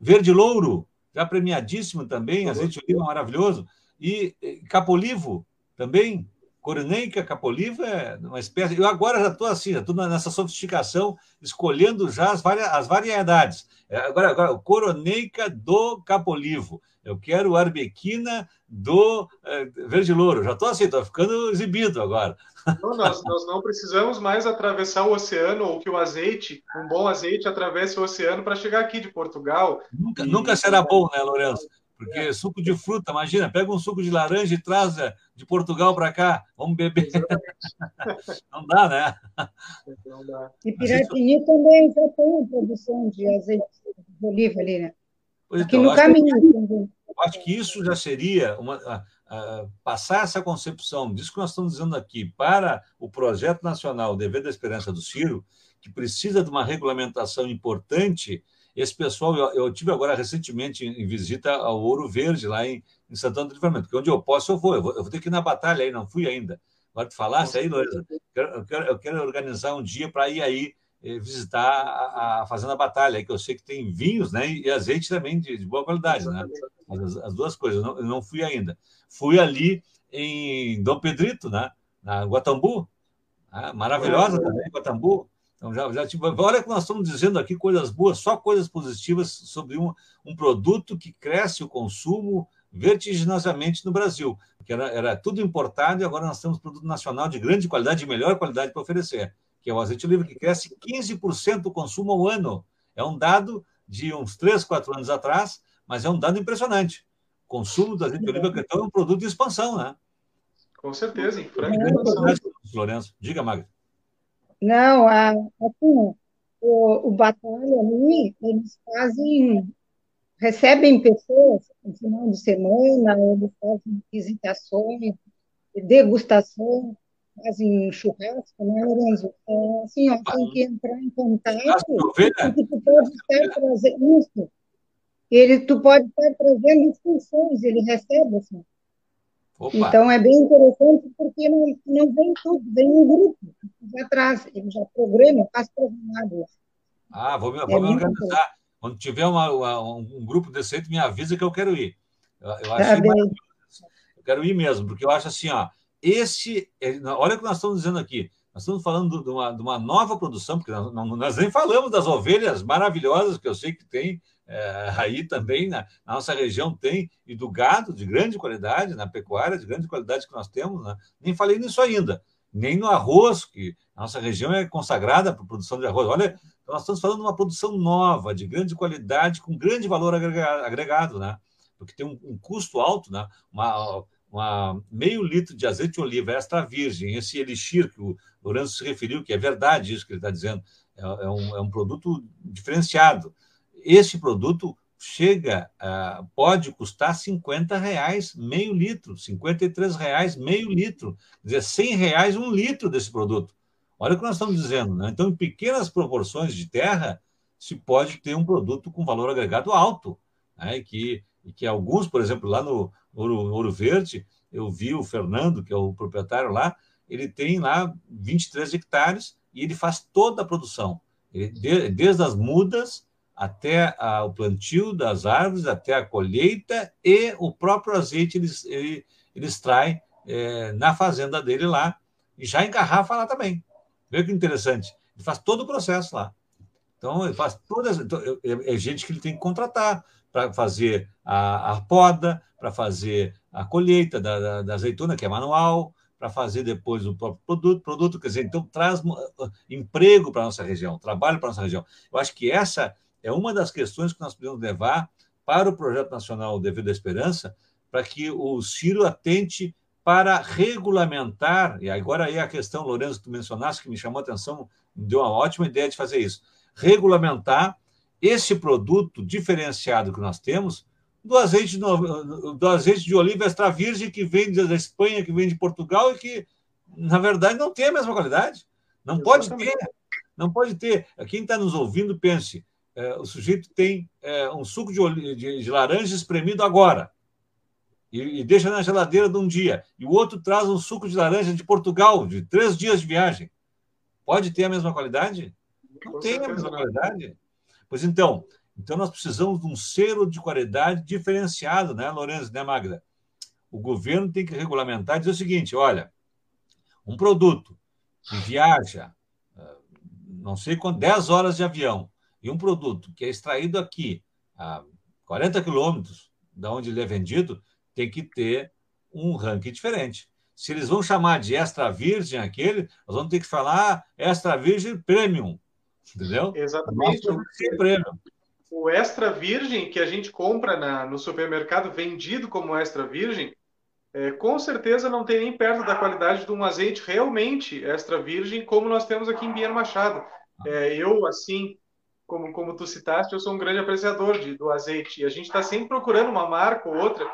A: Verde Louro, já premiadíssimo também, azeite de oliva maravilhoso, e Capolivo também, Coroneica, Capolivo é uma espécie. Eu agora já estou assim, já estou nessa sofisticação, escolhendo já as, vari... as variedades. Agora, agora, o Coroneica do Capolivo. Eu quero Arbequina do é, Verde Louro. Já estou assim, estou ficando exibido agora.
B: Não, nós, nós não precisamos mais atravessar o oceano ou que o azeite, um bom azeite, atravesse o oceano para chegar aqui de Portugal.
A: Nunca, e... nunca será bom, né, Lourenço? Porque é. suco de fruta, imagina, pega um suco de laranja e traz é, de Portugal para cá, vamos beber. Não dá, né?
C: Não dá. E Piratini também já tem produção de azeite de oliva ali, né? Pois Aqui então, no caminho.
A: Que, eu acho que isso já seria uma, a, a, passar essa concepção disso que nós estamos dizendo aqui para o projeto nacional Dever da Esperança do Ciro, que precisa de uma regulamentação importante esse pessoal, eu, eu tive agora recentemente em, visita ao Ouro Verde, lá em, em Santana do Livramento, que onde eu posso, eu vou. Eu vou, eu vou ter que ir na batalha aí, não fui ainda. Agora tu falasse aí, Luísa, eu quero, eu, quero, organizar um dia para ir aí eh, visitar a, a, Fazenda Batalha, que eu sei que tem vinhos né, e azeite também de, de boa qualidade, né? As, as, duas coisas, eu não, eu não fui ainda. Fui ali em Dom Pedrito, né? na Guatambu, né? maravilhosa também, Guatambu. Então, já, já tipo, olha que nós estamos dizendo aqui coisas boas, só coisas positivas sobre um, um produto que cresce o consumo vertiginosamente no Brasil, que era, era tudo importado e agora nós temos produto nacional de grande qualidade, de melhor qualidade para oferecer, que é o azeite de oliva, que cresce 15% o consumo ao ano. É um dado de uns 3, 4 anos atrás, mas é um dado impressionante. O consumo do azeite de oliva então, é um produto de expansão, né?
B: Com certeza, em franca
A: Lourenço. Diga, Magda.
C: Não, a, assim, o, o Batalha ali, eles fazem, recebem pessoas no final de semana, eles fazem visitações, degustação, fazem churrasco, né, Lorenzo? É, assim, ó, tem que entrar em contato, porque tu pode estar trazendo isso. Ele, tu pode estar trazendo instruções, ele recebe, assim. Opa. Então, é bem interessante porque não, não vem tudo, vem um grupo, já traz, ele já programa, faz programado.
A: Ah, vou me, é vou me organizar. Quando tiver uma, uma, um grupo decente, me avisa que eu quero ir. Eu, eu, tá eu quero ir mesmo, porque eu acho assim, ó, esse, é, olha o que nós estamos dizendo aqui, nós estamos falando de uma, de uma nova produção, porque nós, nós nem falamos das ovelhas maravilhosas que eu sei que tem é, aí também na, na, nossa região tem, e do gado de grande qualidade, na pecuária de grande qualidade que nós temos, né? nem falei nisso ainda, nem no arroz, que a nossa região é consagrada para produção de arroz. Olha, nós estamos falando de uma produção nova, de grande qualidade, com grande valor agregado, né? porque tem um, um custo alto, né? uma, uma, meio litro de azeite de oliva extra virgem, esse elixir que o Lourenço se referiu, que é verdade isso que ele está dizendo, é, é, um, é um produto diferenciado esse produto chega, uh, pode custar 50 reais meio litro, 53 reais meio litro, quer dizer, 100 reais um litro desse produto. Olha o que nós estamos dizendo, né? Então, em pequenas proporções de terra, se pode ter um produto com valor agregado alto, né? Que, que alguns, por exemplo, lá no Ouro, Ouro Verde, eu vi o Fernando, que é o proprietário lá, ele tem lá 23 hectares e ele faz toda a produção, ele, desde as mudas até a, o plantio das árvores, até a colheita e o próprio azeite ele, ele, ele extrai é, na fazenda dele lá e já engarrafa lá também. Vê que interessante. Ele faz todo o processo lá. Então, ele faz todas. Então, é, é gente que ele tem que contratar para fazer a, a poda, para fazer a colheita da, da, da, azeitona, que é manual, para fazer depois o próprio produto, produto, quer dizer, então traz emprego para a nossa região, trabalho para a nossa região. Eu acho que essa é uma das questões que nós podemos levar para o Projeto Nacional Dever da Esperança, para que o Ciro atente para regulamentar, e agora aí a questão, Lourenço, que tu mencionaste, que me chamou a atenção, me deu uma ótima ideia de fazer isso, regulamentar esse produto diferenciado que nós temos do azeite, do azeite de oliva extra virgem que vem da Espanha, que vem de Portugal e que, na verdade, não tem a mesma qualidade. Não pode ter. Não pode ter. Quem está nos ouvindo, pense: é, o sujeito tem é, um suco de, de, de, laranja espremido agora e, e, deixa na geladeira de um dia, e o outro traz um suco de laranja de Portugal, de três dias de viagem. Pode ter a mesma qualidade? Não Com tem a mesma qualidade. Pois então, então nós precisamos de um selo de qualidade diferenciado, né, Lourenço, né, Magda? O governo tem que regulamentar e dizer o seguinte: olha, um produto que viaja, ah, não sei quanto, 10 horas de avião, e um produto que é extraído aqui a 40 quilômetros da onde ele é vendido, tem que ter um ranking diferente. Se eles vão chamar de extra virgem aquele, nós vamos ter que falar extra virgem premium. Entendeu?
B: Exatamente. O extra virgem que a gente compra na, no supermercado vendido como extra virgem, é, com certeza não tem nem perto da qualidade de um azeite realmente extra virgem, como nós temos aqui em Bier Machado. É, eu, assim, como, como tu citaste, eu sou um grande apreciador de, do azeite. E a gente está sempre procurando uma marca ou outra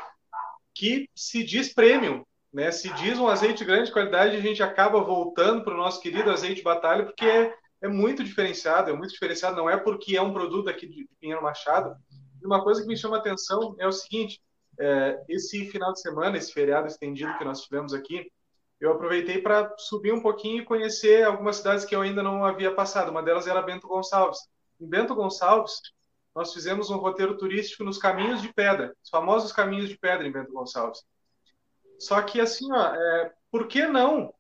B: que se diz premium, né? Se diz um azeite de grande qualidade, a gente acaba voltando para o nosso querido azeite batalha, porque é, é muito diferenciado, é muito diferenciado, não é porque é um produto aqui de Pinheiro Machado. E uma coisa que me chama a atenção é o seguinte, é, esse final de semana, esse feriado estendido que nós tivemos aqui, eu aproveitei para subir um pouquinho e conhecer algumas cidades que eu ainda não havia passado. Uma delas era Bento Gonçalves. Em Bento Gonçalves, nós fizemos um roteiro turístico nos caminhos de pedra, os famosos caminhos de pedra em Bento Gonçalves. Só que assim, ó, é, por que não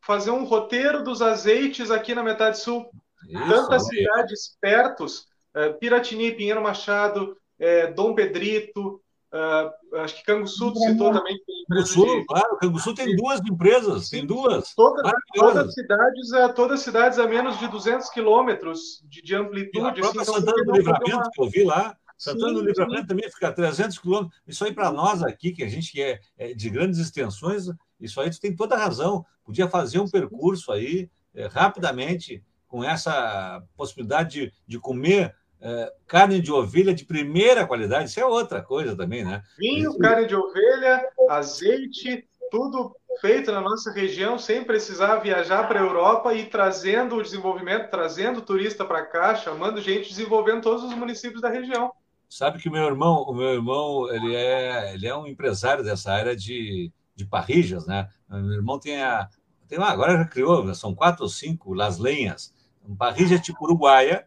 B: fazer um roteiro dos azeites aqui na metade sul. Isso, Tantas cidades pertos, uh, Piratini, Pinheiro Machado, é, Dom Pedrito, uh, acho que Canguçu citou também.
A: Canguçu, de... claro, Canguçu tem duas empresas, tem duas.
B: Toda, todas, cidades, uh, todas cidades a menos de 200 quilômetros de, de, amplitude.
A: a própria assim, Santana do Livramento, uma... que eu vi lá, Santana sim, do Livramento sim. também fica a 300 quilômetros. Isso aí para nós aqui, que a gente é, é de grandes extensões, isso aí tu tem toda a razão. Podia fazer um percurso aí é, rapidamente com essa possibilidade de, de comer é, carne de ovelha de primeira qualidade. Isso é outra coisa também, né?
B: Vinho, carne de ovelha, azeite, tudo feito na nossa região sem precisar viajar para a Europa e trazendo o desenvolvimento, trazendo turista para cá, chamando gente, desenvolvendo todos os municípios da região.
A: Sabe que o meu irmão, o meu irmão, ele é, ele é um empresário dessa área de de parrijas, né? Meu irmão tem a. Tem uma, agora já criou, são quatro ou cinco Las Lenhas, um parrija tipo uruguaia,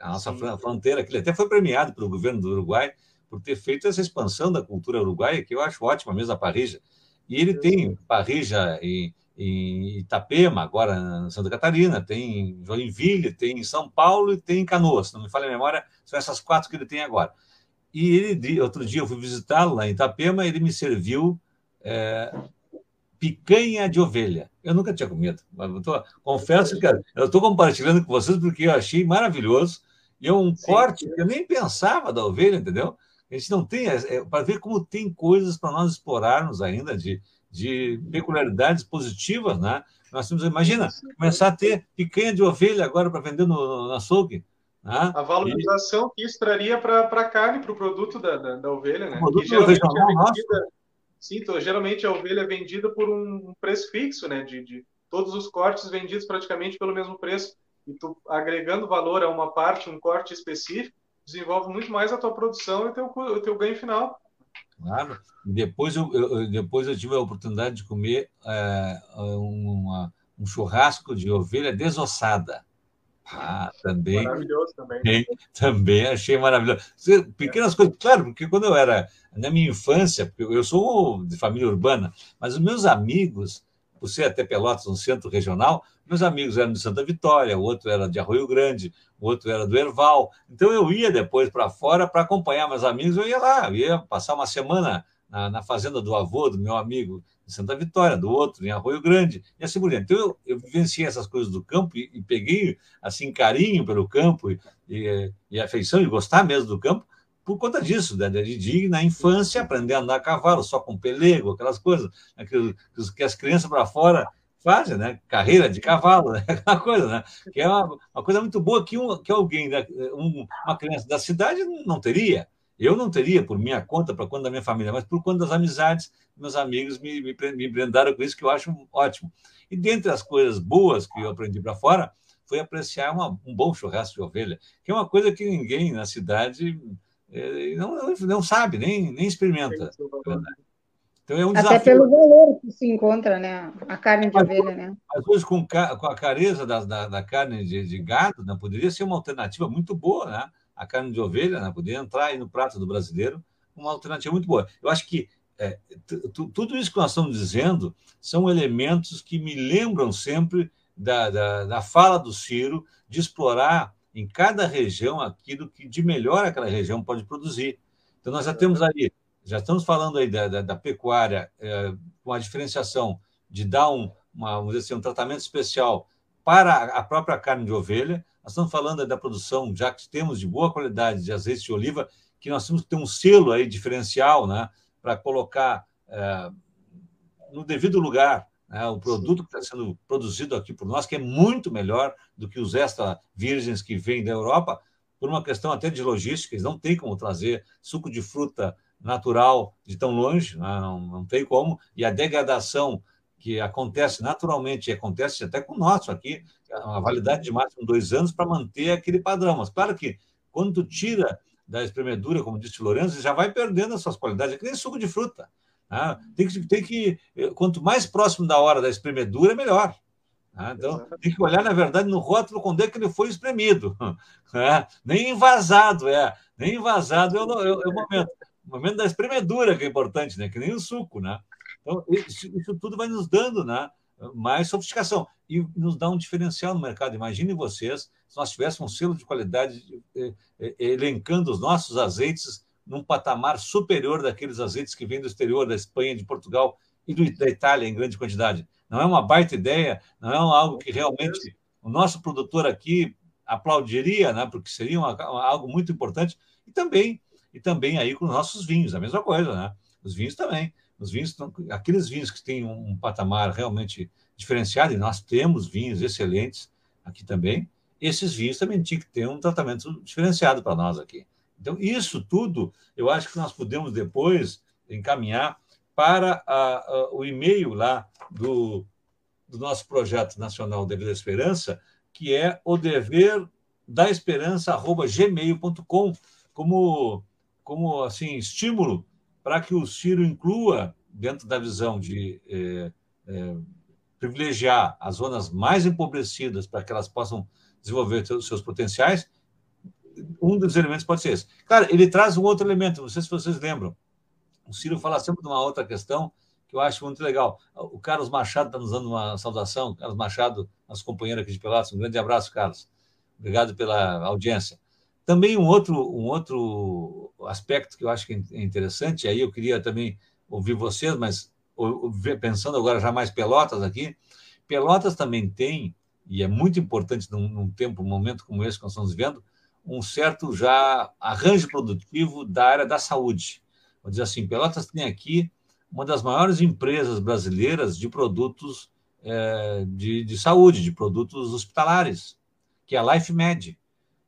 A: a nossa Sim. fronteira, que ele até foi premiado pelo governo do Uruguai por ter feito essa expansão da cultura uruguaia, que eu acho ótima mesmo a parrija. E ele tem parrija em, em Itapema, agora em Santa Catarina, tem em Joinville, tem em São Paulo e tem em Canoas. Não me falha a memória, são essas quatro que ele tem agora. E ele, outro dia eu fui visitá-lo lá em Itapema, ele me serviu é, picanha de ovelha. Eu nunca tinha comido. Tô, confesso que eu estou compartilhando com vocês porque eu achei maravilhoso. E é um Sim. corte que eu nem pensava da ovelha, entendeu? A gente não tem, é, é para ver como tem coisas para nós explorarmos ainda de, de peculiaridades positivas, né? Nós temos, imagina, começar a ter picanha de ovelha agora para vender no, no açougue.
B: Né? A valorização e... que isso traria para a carne, para o produto da, da, da, ovelha, né? O produto que geralmente é vendida, Sim, então, geralmente a ovelha é vendida por um preço fixo, né? De, de todos os cortes vendidos praticamente pelo mesmo preço. E tu agregando valor a uma parte, um corte específico, desenvolve muito mais a tua produção e o teu, o teu ganho final.
A: Claro. Depois eu, eu, depois eu tive a oportunidade de comer é, uma, um churrasco de ovelha desossada. Ah, também.
B: Maravilhoso também.
A: Também achei maravilhoso. Pequenas coisas, claro, porque quando eu era na minha infância, eu sou de família urbana, mas os meus amigos, por ser até Pelotas, um centro regional, meus amigos eram de Santa Vitória, o outro era de Arroio Grande, o outro era do Erval. Então eu ia depois para fora para acompanhar meus amigos, eu ia lá, eu ia passar uma semana na, na, fazenda do avô, do meu amigo em Santa Vitória, do outro em Arroio Grande, e assim por diante. Então eu, eu vivenciei essas coisas do campo e, e peguei assim carinho pelo campo e, e, e afeição e gostar mesmo do campo, por conta disso, né? de, de na infância aprender a andar a cavalo, só com pelego, aquelas coisas né? que, que as crianças para fora fazem, né? Carreira de cavalo, né? aquela coisa, né? Que é uma, uma coisa muito boa que, um, que alguém, um, uma criança da cidade não teria. Eu não teria por minha conta, para conta da minha família, mas por conta das amizades, meus amigos me, me, me brindaram com isso, que eu acho ótimo. E dentre as coisas boas que eu aprendi para fora, foi apreciar uma, um bom churrasco de ovelha, que é uma coisa que ninguém na cidade é, não, não sabe, nem, nem experimenta.
C: Então é um Até pelo valor que se encontra, né? A carne de ovelha, né?
A: Às vezes, com, com a careza da, da, da carne de, de, gado, né? poderia ser uma alternativa muito boa, né? A carne de ovelha né? poderia entrar aí no prato do brasileiro, uma alternativa muito boa. Eu acho que é, tudo isso que nós estamos dizendo são elementos que me lembram sempre da, da, da fala do Ciro de explorar em cada região aquilo que de melhor aquela região pode produzir. Então, nós já temos aí, já estamos falando aí da, da, da pecuária é, com a diferenciação de dar um, uma, vamos dizer assim, um tratamento especial para a própria carne de ovelha. Nós estamos falando da produção, já que temos de boa qualidade de azeite de oliva, que nós temos que ter um selo aí diferencial, né, para colocar é, no devido lugar né, o produto Sim. que está sendo produzido aqui por nós, que é muito melhor do que os extra virgens que vêm da Europa, por uma questão até de logística, eles não têm como trazer suco de fruta natural de tão longe, né, não, não tem como, e a degradação que acontece naturalmente, e acontece até com o nosso aqui, a validade de máximo dois anos para manter aquele padrão. Mas claro que quando tu tira da espremedura, como disse o Lourenço, já vai perdendo as suas qualidades, é que nem suco de fruta. Ah, tem, que, tem que, quanto mais próximo da hora da espremedura, melhor. Ah, então, tem que olhar, na verdade, no rótulo quando é que ele foi espremido. É, nem invasado, é. Nem invasado é o, é, é o, momento. O momento da espremedura que é importante, né? que nem o suco. Né? Então, isso, isso tudo vai nos dando né? mais sofisticação e nos dá um diferencial no mercado. Imaginem vocês se nós tivéssemos um selo de qualidade eh, eh, elencando os nossos azeites num patamar superior daqueles azeites que vêm do exterior, da Espanha, de Portugal e do, da Itália em grande quantidade. Não é uma baita ideia, não é algo que realmente o nosso produtor aqui aplaudiria, né, porque seria uma, algo muito importante. E também, e também aí com os nossos vinhos, a mesma coisa, né? Os vinhos também. Os vinhos, aqueles vinhos que têm um patamar realmente diferenciado, e nós temos vinhos excelentes aqui também, esses vinhos também tinham que ter um tratamento diferenciado para nós aqui. Então, isso tudo eu acho que nós podemos depois encaminhar para a, a, o e-mail lá do, do nosso projeto nacional Dever da Esperança, que é o dever da esperança gmail.com como como assim estímulo para que o Ciro inclua dentro da visão de é, é, privilegiar as zonas mais empobrecidas para que elas possam desenvolver seus, potenciais um dos elementos pode ser esse. Claro, ele traz um outro elemento, não sei se vocês lembram. O Ciro fala sempre de uma outra questão que eu acho muito legal. O Carlos Machado está nos dando uma saudação. Carlos Machado, nosso companheiro aqui de Pelotas, um grande abraço, Carlos. Obrigado pela audiência. Também um outro, um outro aspecto que eu acho que é interessante, aí eu queria também ouvir vocês, mas pensando agora já mais Pelotas aqui, Pelotas também tem, e é muito importante num, num tempo, um momento como esse que nós estamos vivendo, um certo já arranjo produtivo da área da saúde. Vou dizer assim, Pelotas tem aqui uma das maiores empresas brasileiras de produtos é, de, de saúde, de produtos hospitalares, que é a LifeMed.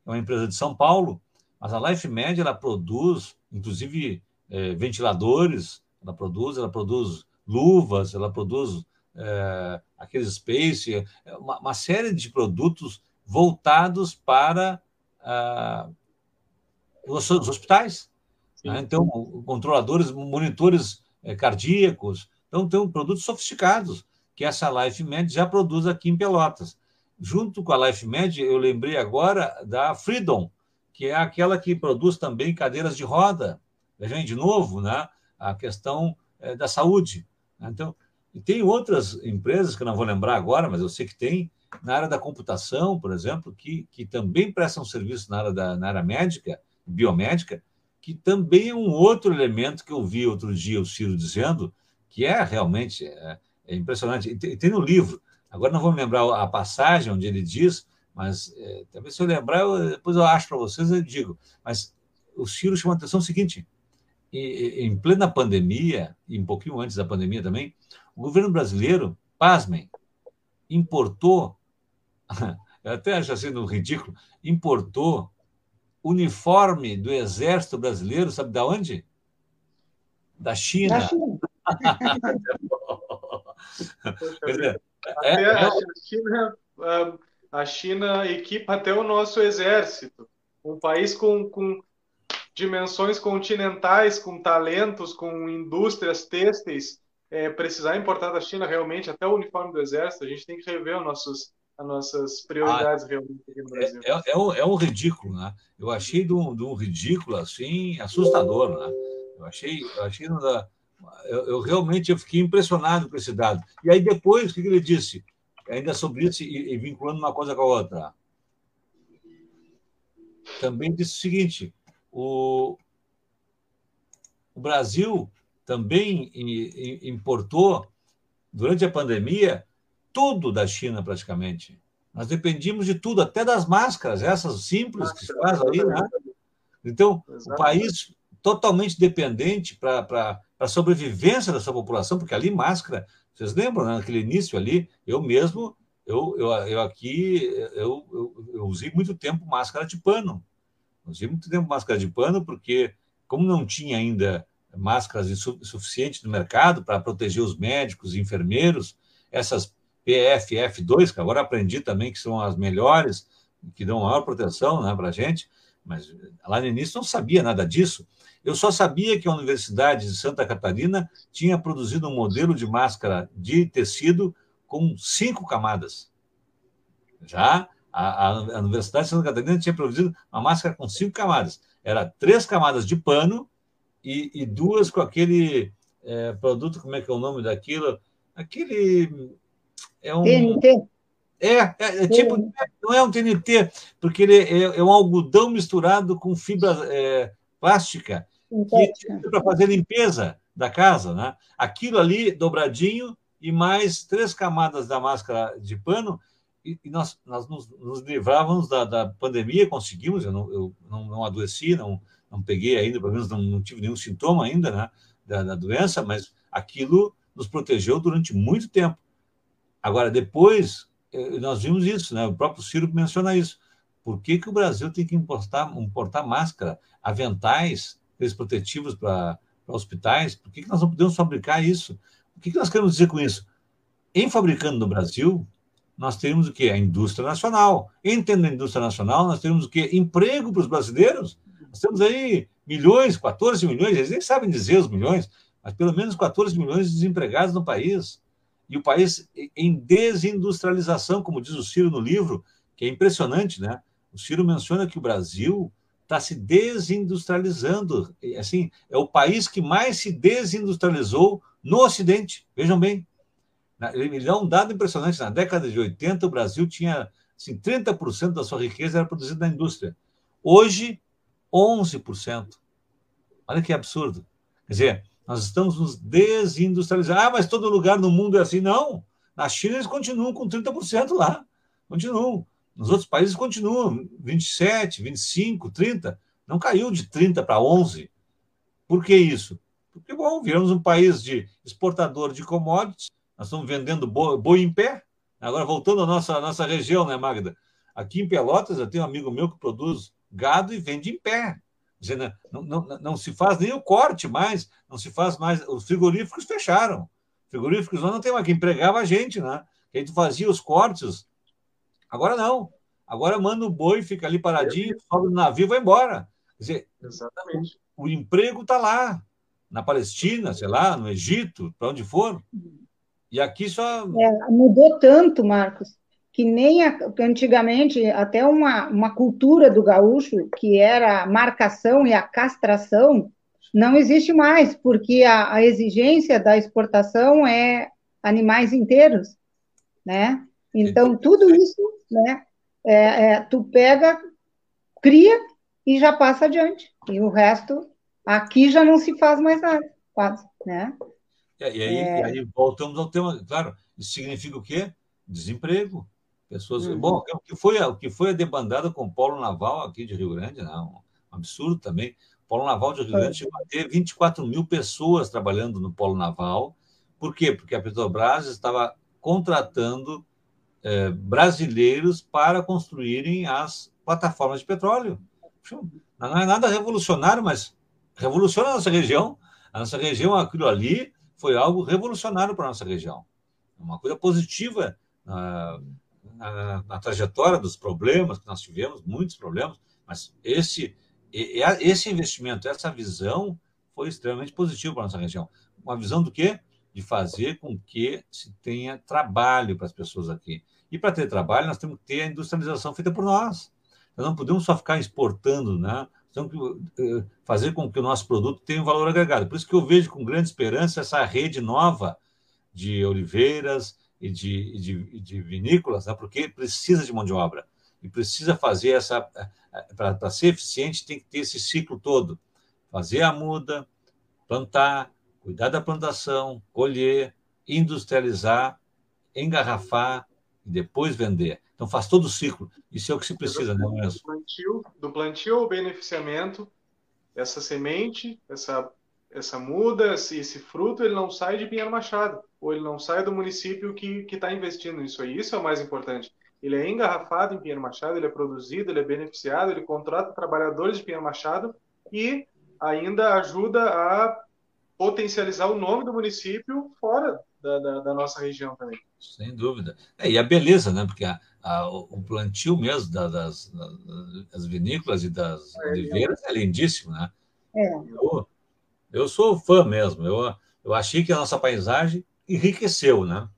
A: É uma empresa de São Paulo, mas a LifeMed ela produz, inclusive, é, ventiladores, ela produz, ela produz luvas, ela produz é, aqueles space, é, uma, uma série de produtos voltados para ah, os hospitais. Né? Então, controladores, monitores eh, cardíacos. Então, tem um produtos sofisticados que essa LifeMed já produz aqui em Pelotas. Junto com a LifeMed, eu lembrei agora da Freedom, que é aquela que produz também cadeiras de roda. Vejam de novo, né? a questão é, da saúde. Então, E tem outras empresas que eu não vou lembrar agora, mas eu sei que tem, na área da computação, por exemplo, que, que também prestam serviço na área, da, na área médica, biomédica, que também é um outro elemento que eu vi outro dia o Ciro dizendo, que é realmente é, é impressionante. Tem, tem, no livro, agora não vou me lembrar a passagem onde ele diz, mas é, talvez se eu lembrar, eu, depois eu acho para vocês e digo. Mas o Ciro chama a atenção o seguinte: em plena pandemia, e um pouquinho antes da pandemia também, o governo brasileiro, pasmem, importou, eu até acho assim ridículo, importou uniforme do exército brasileiro, sabe de onde? Da China. Da China.
B: Poxa, é, é, a, China, a China equipa até o nosso exército. Um país com, com dimensões continentais, com talentos, com indústrias têxteis, é, precisar importar da China realmente até o uniforme do exército, a gente tem que rever os nossos, as nossas prioridades ah, realmente aqui no Brasil.
A: É, é, é, um, é um ridículo, né? Eu achei de um, de um ridículo assim assustador, né? Eu achei, eu achei eu, eu, realmente eu fiquei impressionado com esse dado. E aí depois o que ele disse? Ainda sobre isso e, e vinculando uma coisa com a outra. Também disse o seguinte: o, o Brasil também importou, durante a pandemia, tudo da China praticamente. Nós dependíamos de tudo, até das máscaras, essas simples que se faz aí, né? Então, o país totalmente dependente para a sobrevivência da sua população, porque ali máscara, vocês lembram, né? naquele início ali, eu mesmo, eu, eu, eu aqui, eu, eu, eu usei muito tempo máscara de pano. Usei muito tempo máscara de pano, porque como não tinha ainda máscaras suficientes no mercado para proteger os médicos e enfermeiros, essas PFF2, que agora aprendi também que são as melhores, que dão maior proteção né, para a gente, mas lá no início não sabia nada disso. Eu só sabia que a Universidade de Santa Catarina tinha produzido um modelo de máscara de tecido com cinco camadas. Já a, a Universidade de Santa Catarina tinha produzido uma máscara com cinco camadas. Era três camadas de pano e, e duas com aquele é, produto, como é que é o nome daquilo? Aquele. É um. TNT. É, é, é tipo, não é um TNT, porque ele é, é um algodão misturado com fibra é, para fazer limpeza da casa. Né? Aquilo ali, dobradinho, e mais três camadas da máscara de pano, e, e nós, nós nos, nos livrávamos da, da, pandemia, conseguimos, eu não, eu não, não adoeci, não, não peguei ainda, pelo menos não, não tive nenhum sintoma ainda né, da, da, doença, mas aquilo nos protegeu durante muito tempo. Agora, depois, eh, nós vimos isso, né, o próprio Ciro menciona isso. Por que, que o Brasil tem que importar, importar máscara, aventais, aqueles protetivos para hospitais? Por que, que nós não podemos fabricar isso? O que, que nós queremos dizer com isso? Em fabricando no Brasil, nós temos o quê? A indústria nacional. Entendendo a indústria nacional, nós temos o quê? Emprego para os brasileiros nós temos aí milhões, 14 milhões, eles nem sabem dizer os milhões, mas pelo menos 14 milhões de desempregados no país. E o país em desindustrialização, como diz o Ciro no livro, que é impressionante, né? O Ciro menciona que o Brasil está se desindustrializando. Assim, é o país que mais se desindustrializou no Ocidente. Vejam bem. Ele dá um dado impressionante. Na década de 80, o Brasil tinha assim, 30% da sua riqueza era produzida na indústria. Hoje, 11%. Olha que absurdo. Quer dizer, nós estamos nos desindustrializando. Ah, mas todo lugar no mundo é assim. Não. Na China eles continuam com 30% lá. Continuam. Nos outros países continuam 27, 25, 30. Não caiu de 30 para 11. Por que isso? Porque, bom, viramos um país de exportador de commodities, nós estamos vendendo boi, em pé. Agora, voltando à nossa, nossa região, né, Magda? Aqui em Pelotas, eu tenho um amigo meu que produz gado e vende em pé. Dizer, não, não, não, se faz nem o corte mais, não se faz mais. Os frigoríficos fecharam. Frigoríficos não tem mais que empregava a gente, né? A gente fazia os cortes. Agora não. Agora manda o boi, fica ali paradinho, sobe no navio e vai embora. Quer dizer, Exatamente. O, o emprego está lá, na Palestina, sei lá, no Egito, para onde for. E aqui só.
C: É, mudou tanto, Marcos, que nem a, antigamente, até uma, uma cultura do gaúcho, que era a marcação e a castração, não existe mais, porque a, a exigência da exportação é animais inteiros, né? Então, tudo isso, né, é, é, tu pega, cria e já passa adiante. E o resto, aqui já não se faz mais nada, quase, né?
A: É, e aí, é... aí, voltamos ao tema, claro, isso significa o quê? Desemprego. Pessoas, uhum. Bom, é o que, foi, o que foi a debandada com o Polo Naval aqui de Rio Grande, né? um absurdo também. O Polo Naval de Rio Grande chegou a ter 24 mil pessoas trabalhando no Polo Naval. Por quê? Porque a Petrobras estava contratando é, brasileiros para construírem as plataformas de petróleo. Não é nada revolucionário, mas revoluciona a nossa região. A nossa região, aquilo ali, foi algo revolucionário para a nossa região. Uma coisa positiva na, na, na, trajetória dos problemas que nós tivemos, muitos problemas, mas esse, esse investimento, essa visão foi extremamente positivo para a nossa região. Uma visão do quê? De fazer com que se tenha trabalho para as pessoas aqui. E para ter trabalho, nós temos que ter a industrialização feita por nós. Nós não podemos só ficar exportando, né? Temos que eh, fazer com que o nosso produto tenha um valor agregado. Por isso que eu vejo com grande esperança essa rede nova de oliveiras e de, de, de vinícolas, né? porque precisa de mão de obra. E precisa fazer essa. Eh, eh, para ser eficiente, tem que ter esse ciclo todo. Fazer a muda, plantar, cuidar da plantação, colher, industrializar, engarrafar e depois vender. Então faz todo o ciclo. Isso é o que se precisa, né,
B: Do plantio, do plantio ao beneficiamento, essa semente, essa, essa muda, esse, esse fruto, ele não sai de Pinheiro Machado, ou ele não sai do município que está investindo nisso aí. Isso é o mais importante. Ele é engarrafado em Pinheiro Machado, ele é produzido, ele é beneficiado, ele contrata trabalhadores de Pinheiro Machado e ainda ajuda a potencializar o nome do município fora da, da, da nossa região também.
A: Sem dúvida. É, e a beleza, né? Porque a, a, o plantio mesmo da, das, das vinícolas e das é, oliveiras é lindíssimo, né? É. Eu, eu sou fã mesmo. Eu, eu achei que a nossa paisagem enriqueceu, né?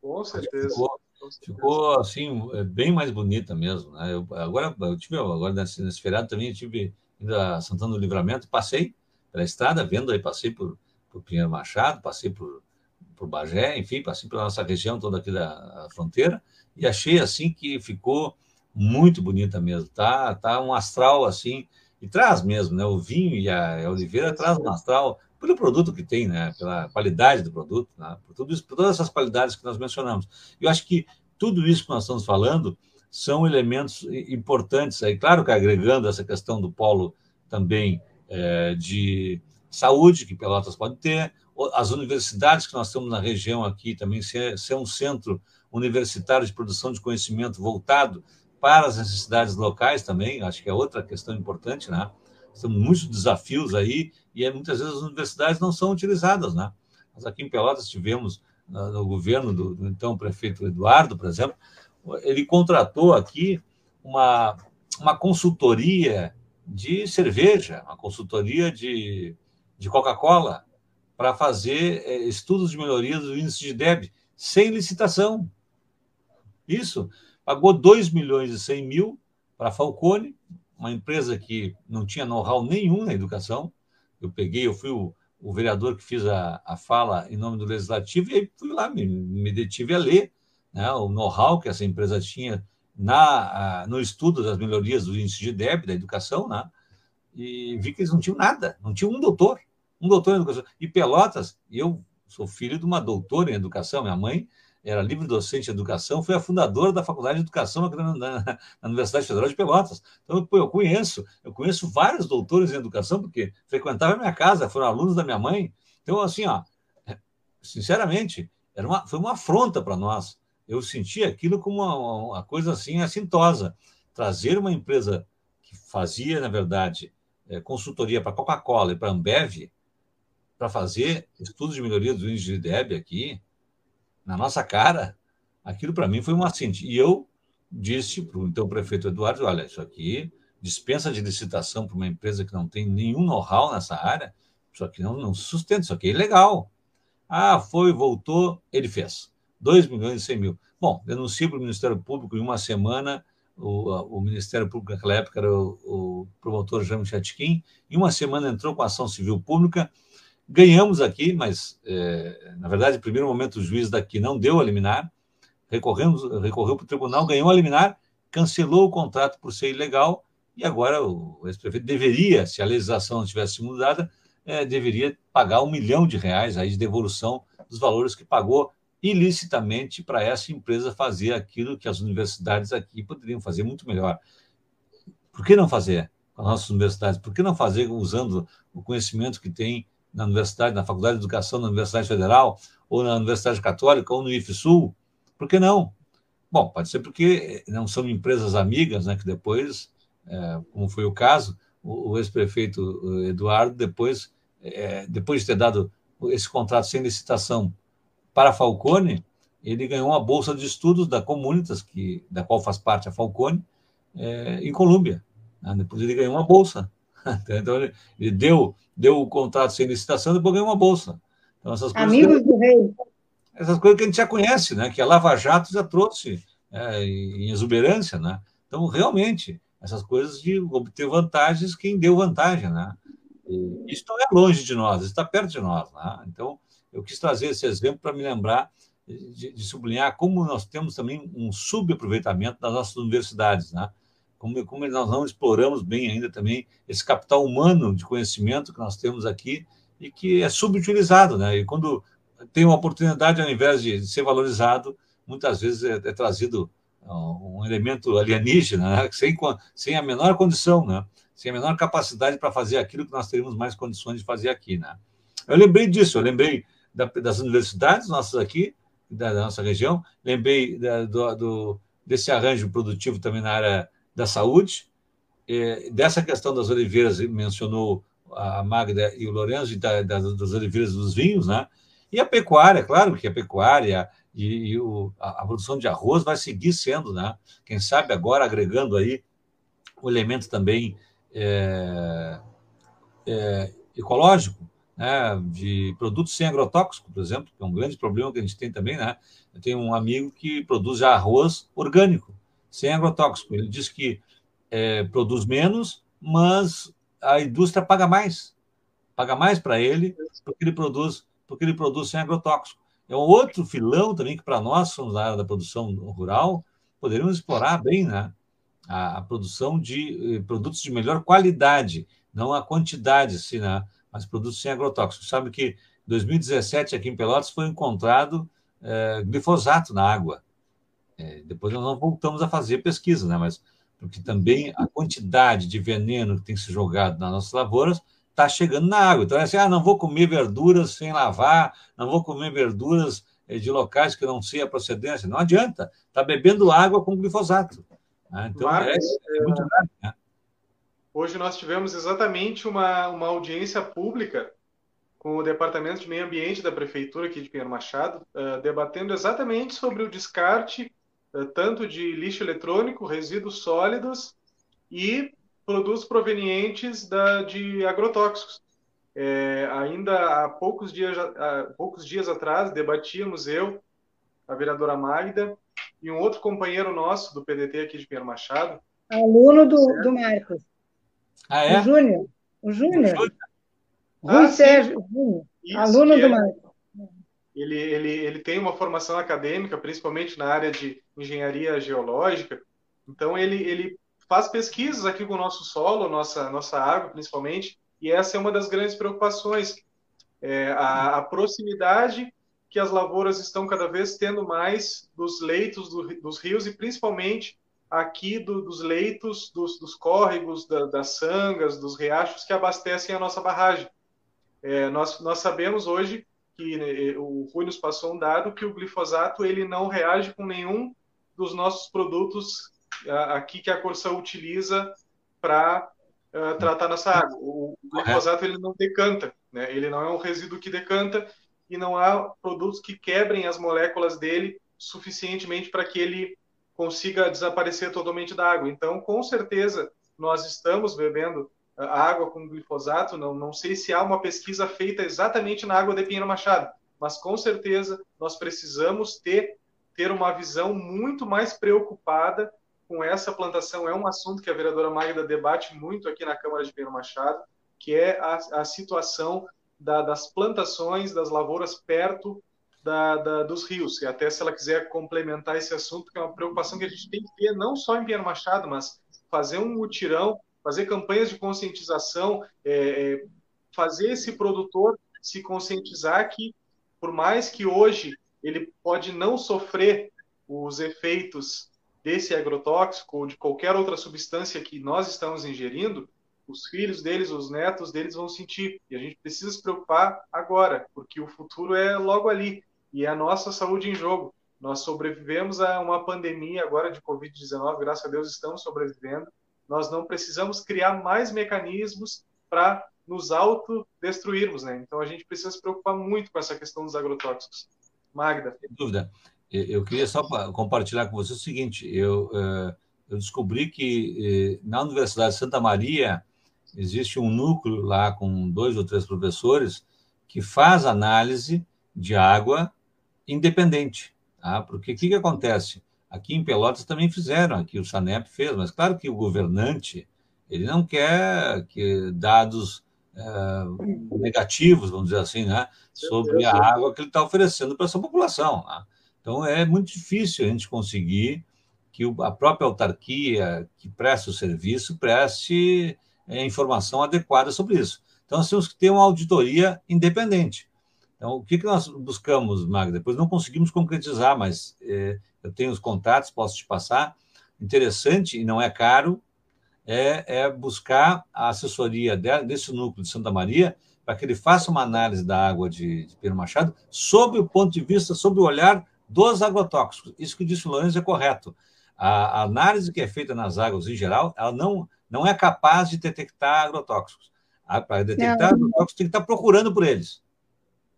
B: Com certeza.
A: Ficou, ficou assim, é, bem mais bonita mesmo. Né? Eu, agora, eu tive, agora nesse, nesse feriado também, eu tive indo a Santana do Livramento, passei pela estrada, vendo aí, passei por, por Pinheiro Machado, passei por, por Bagé, enfim, passei pela nossa região toda aqui da fronteira, e achei assim que ficou muito bonita mesmo, tá? Tá um astral assim e traz mesmo, né? O vinho e a, oliveira traz um astral pelo produto que tem, né? Pela qualidade do produto, né? Por tudo isso, por todas essas qualidades que nós mencionamos. Eu acho que tudo isso que nós estamos falando são elementos importantes aí, claro que agregando essa questão do polo também é, de saúde que Pelotas pode ter, as universidades que nós temos na região aqui também ser, ser um centro universitário de produção de conhecimento voltado para as necessidades locais também, acho que é outra questão importante, né? Temos muitos desafios aí e é, muitas vezes as universidades não são utilizadas, né? Nós aqui em Pelotas tivemos, no governo do, do então prefeito Eduardo, por exemplo, ele contratou aqui uma, uma consultoria de cerveja, uma consultoria de, de Coca-Cola, para fazer é, estudos de melhoria do índice de DEB, sem licitação. Isso. Pagou 2 milhões e 100 mil para a Falcone, uma empresa que não tinha know-how nenhum na educação. Eu peguei, eu fui o, o vereador que fiz a, a fala em nome do Legislativo e fui lá, me, me detive a ler né, o know-how que essa empresa tinha na, a, no estudo das melhorias do índice de DEB da educação, né, e vi que eles não tinham nada, não tinham um doutor, um doutor em educação. E Pelotas, eu sou filho de uma doutora em educação, minha mãe era livre docente de educação, foi a fundadora da Faculdade de Educação na, Universidade Federal de Pelotas. Então, eu conheço, eu conheço vários doutores em educação, porque frequentavam a minha casa, foram alunos da minha mãe. Então, assim, ó, sinceramente, era uma, foi uma afronta para nós. Eu senti aquilo como uma, uma coisa assim assintosa. Trazer uma empresa que fazia, na verdade, é, consultoria para Coca-Cola e para Ambev, para fazer estudos de melhoria do índice de DEB aqui, na nossa cara, aquilo para mim foi um assinte. E eu disse para o então prefeito Eduardo: olha, isso aqui dispensa de licitação para uma empresa que não tem nenhum know-how nessa área, isso aqui não, não sustenta, isso aqui é ilegal. Ah, foi, voltou, ele fez. 2 milhões e 100 mil. Bom, denunciei para o Ministério Público em uma semana, o, o Ministério Público naquela época era o, o promotor Jaime Chatkin, em uma semana entrou com ação civil pública, Ganhamos aqui, mas, é, na verdade, no primeiro momento, o juiz daqui não deu a liminar, recorremos, recorreu para o tribunal, ganhou a liminar, cancelou o contrato por ser ilegal, e agora o ex-prefeito deveria, se a legislação não tivesse mudada, é, deveria pagar um milhão de reais aí de devolução dos valores que pagou ilicitamente para essa empresa fazer aquilo que as universidades aqui poderiam fazer muito melhor. Por que não fazer com as nossas universidades? Por que não fazer usando o conhecimento que tem na universidade, na Faculdade de Educação, na Universidade Federal, ou na Universidade Católica, ou no IFSUL? Por que não? Bom, pode ser porque não são empresas amigas, né, que depois, é, como foi o caso, o, o ex-prefeito Eduardo, depois, é, depois de ter dado esse contrato sem licitação para Falcone, ele ganhou uma bolsa de estudos da Comunitas, que, da qual faz parte a Falcone, é, em Colômbia. Né? Depois ele ganhou uma bolsa. então, ele, deu, deu o contrato sem licitação, depois ganhou uma bolsa. Então, essas coisas
C: Amigos do rei.
A: Essas coisas que a gente já conhece, né? que a Lava Jato já trouxe é, em exuberância. Né? Então, realmente, essas coisas de obter vantagens, quem deu vantagem. Né? E isso não é longe de nós, está perto de nós. Né? Então, eu quis trazer esse exemplo para me lembrar de, de, sublinhar como nós temos também um subaproveitamento das nossas universidades, né? Como, como nós não exploramos bem ainda também esse capital humano de conhecimento que nós temos aqui e que é subutilizado, né? E quando tem uma oportunidade, ao invés de ser valorizado, muitas vezes é, é trazido um elemento alienígena, né? sem, sem a menor condição, né? sem a menor capacidade para fazer aquilo que nós teríamos mais condições de fazer aqui. Né? Eu lembrei disso, eu lembrei da, das universidades nossas aqui, da, da nossa região, lembrei da, do, do, desse arranjo produtivo também na área da saúde, é, dessa questão das oliveiras, mencionou a Magda e o Lourenço, da, da, das oliveiras dos vinhos, né? E a pecuária, claro que a pecuária e, e o, a, a, produção de arroz vai seguir sendo, né? Quem sabe agora agregando aí o elemento também é, é, ecológico, né? De produtos sem agrotóxico, por exemplo, que é um grande problema que a gente tem também, né? Eu tenho um amigo que produz arroz orgânico sem agrotóxico. Ele diz que é, produz menos, mas a indústria paga mais. Paga mais para ele porque ele produz porque ele produz sem agrotóxico. É um outro filão também que para nós somos da área da produção rural poderíamos explorar bem, né? A, a produção de eh, produtos de melhor qualidade, não a quantidade, assim, né? mas produtos sem agrotóxicos. Sabe que em 2017 aqui em Pelotas foi encontrado é, glifosato na água. É, depois nós não voltamos a fazer pesquisa, né? Mas porque também a quantidade de veneno que tem ser jogado nas nossas lavouras está chegando na água. Então é assim, ah, não vou comer verduras sem lavar, não vou comer verduras eh, de locais que não sei a procedência. Não adianta, está bebendo água com glifosato. Né? Então Marcos, é, é, muito grave. Né?
B: Hoje nós tivemos exatamente uma, uma audiência pública com o Departamento de Meio Ambiente da Prefeitura aqui de Pinheiro Machado, uh, debatendo exatamente sobre o descarte eh, tanto de lixo eletrônico, resíduos sólidos e produtos provenientes da, de agrotóxicos. É, ainda há poucos dias, há poucos dias atrás, debatíamos eu, a vereadora Magda, e um outro companheiro nosso do PDT aqui de Pinheiro Machado.
C: Aluno do, do Marcos.
A: Ah, é?
C: O Júnior. O Júnior. Rui ah, Sérgio, Júnior. Aluno do é. Marcos
B: ele, ele, ele tem uma formação acadêmica, principalmente na área de engenharia geológica. Então, ele, ele faz pesquisas aqui com o nosso solo, nossa, nossa água, principalmente, e essa é uma das grandes preocupações. É, a, a, proximidade que as lavouras estão cada vez tendo mais dos leitos do, dos rios e principalmente aqui do, dos leitos dos, dos córregos, da, das sangas, dos riachos que abastecem a nossa barragem. É, nós, nós sabemos hoje que né, o Rui nos passou um dado que o glifosato ele não reage com nenhum dos nossos produtos aqui que a Corsã utiliza para uh, tratar nossa água. O glifosato ele não decanta, né? ele não é um resíduo que decanta e não há produtos que quebrem as moléculas dele suficientemente para que ele consiga desaparecer totalmente da água. Então, com certeza, nós estamos bebendo água com glifosato, não, não sei se há uma pesquisa feita exatamente na água de Pinheiro Machado, mas com certeza nós precisamos ter, ter uma visão muito mais preocupada com essa plantação. É um assunto que a vereadora Magda debate muito aqui na Câmara de Pinheiro Machado, que é a, a situação da, das plantações, das lavouras perto da, da, dos rios. E até se ela quiser complementar esse assunto, que é uma preocupação que a gente tem que ter, não só em Pierre Machado, mas fazer um mutirão, fazer campanhas de conscientização, é, é, fazer esse produtor se conscientizar que, por mais que hoje ele pode não sofrer os efeitos desse agrotóxico ou de qualquer outra substância que nós estamos ingerindo, os filhos deles, os netos deles vão sentir. E a gente precisa se preocupar agora, porque o futuro é logo ali e é a nossa saúde em jogo. Nós sobrevivemos a uma pandemia agora de Covid-19, graças a Deus estamos sobrevivendo. Nós não precisamos criar mais mecanismos para nos autodestruirmos, né? Então a gente precisa se preocupar muito com essa questão dos agrotóxicos. Magda.
A: Sem dúvida. Eu queria só compartilhar com você o seguinte: eu, eh, eu descobri que eh, na Universidade de Santa Maria existe um núcleo lá com dois ou três professores que faz análise de água independente. Tá? Porque o que, que acontece? Aqui em Pelotas também fizeram, aqui o SANEP fez, mas claro que o governante ele não quer que dados é, negativos, vamos dizer assim, né, sobre a água que ele está oferecendo para essa população. Né? Então é muito difícil a gente conseguir que a própria autarquia que presta o serviço preste é, informação adequada sobre isso. Então nós temos que ter uma auditoria independente. Então, o que, que nós buscamos, Magda? Depois não conseguimos concretizar, mas é, eu tenho os contatos, posso te passar. Interessante e não é caro, é, é buscar a assessoria de, desse núcleo de Santa Maria para que ele faça uma análise da água de, de Pedro Machado sob o ponto de vista, sob o olhar dos agrotóxicos. Isso que disse o Lourenço é correto. A, a análise que é feita nas águas em geral, ela não, não é capaz de detectar agrotóxicos. Para detectar não. agrotóxicos, tem que estar procurando por eles.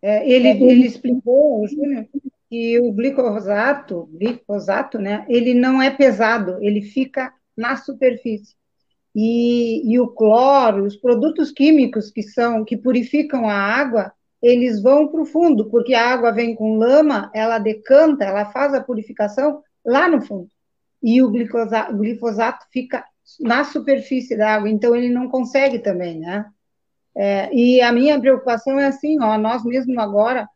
C: É, ele, ele explicou, Júnior, que o glicosato, glifosato, né, ele não é pesado, ele fica na superfície. E, e o cloro, os produtos químicos que são que purificam a água, eles vão para o fundo, porque a água vem com lama, ela decanta, ela faz a purificação lá no fundo. E o glifosato, o glifosato fica na superfície da água, então ele não consegue também, né? É, e a minha preocupação é assim, ó, nós mesmo agora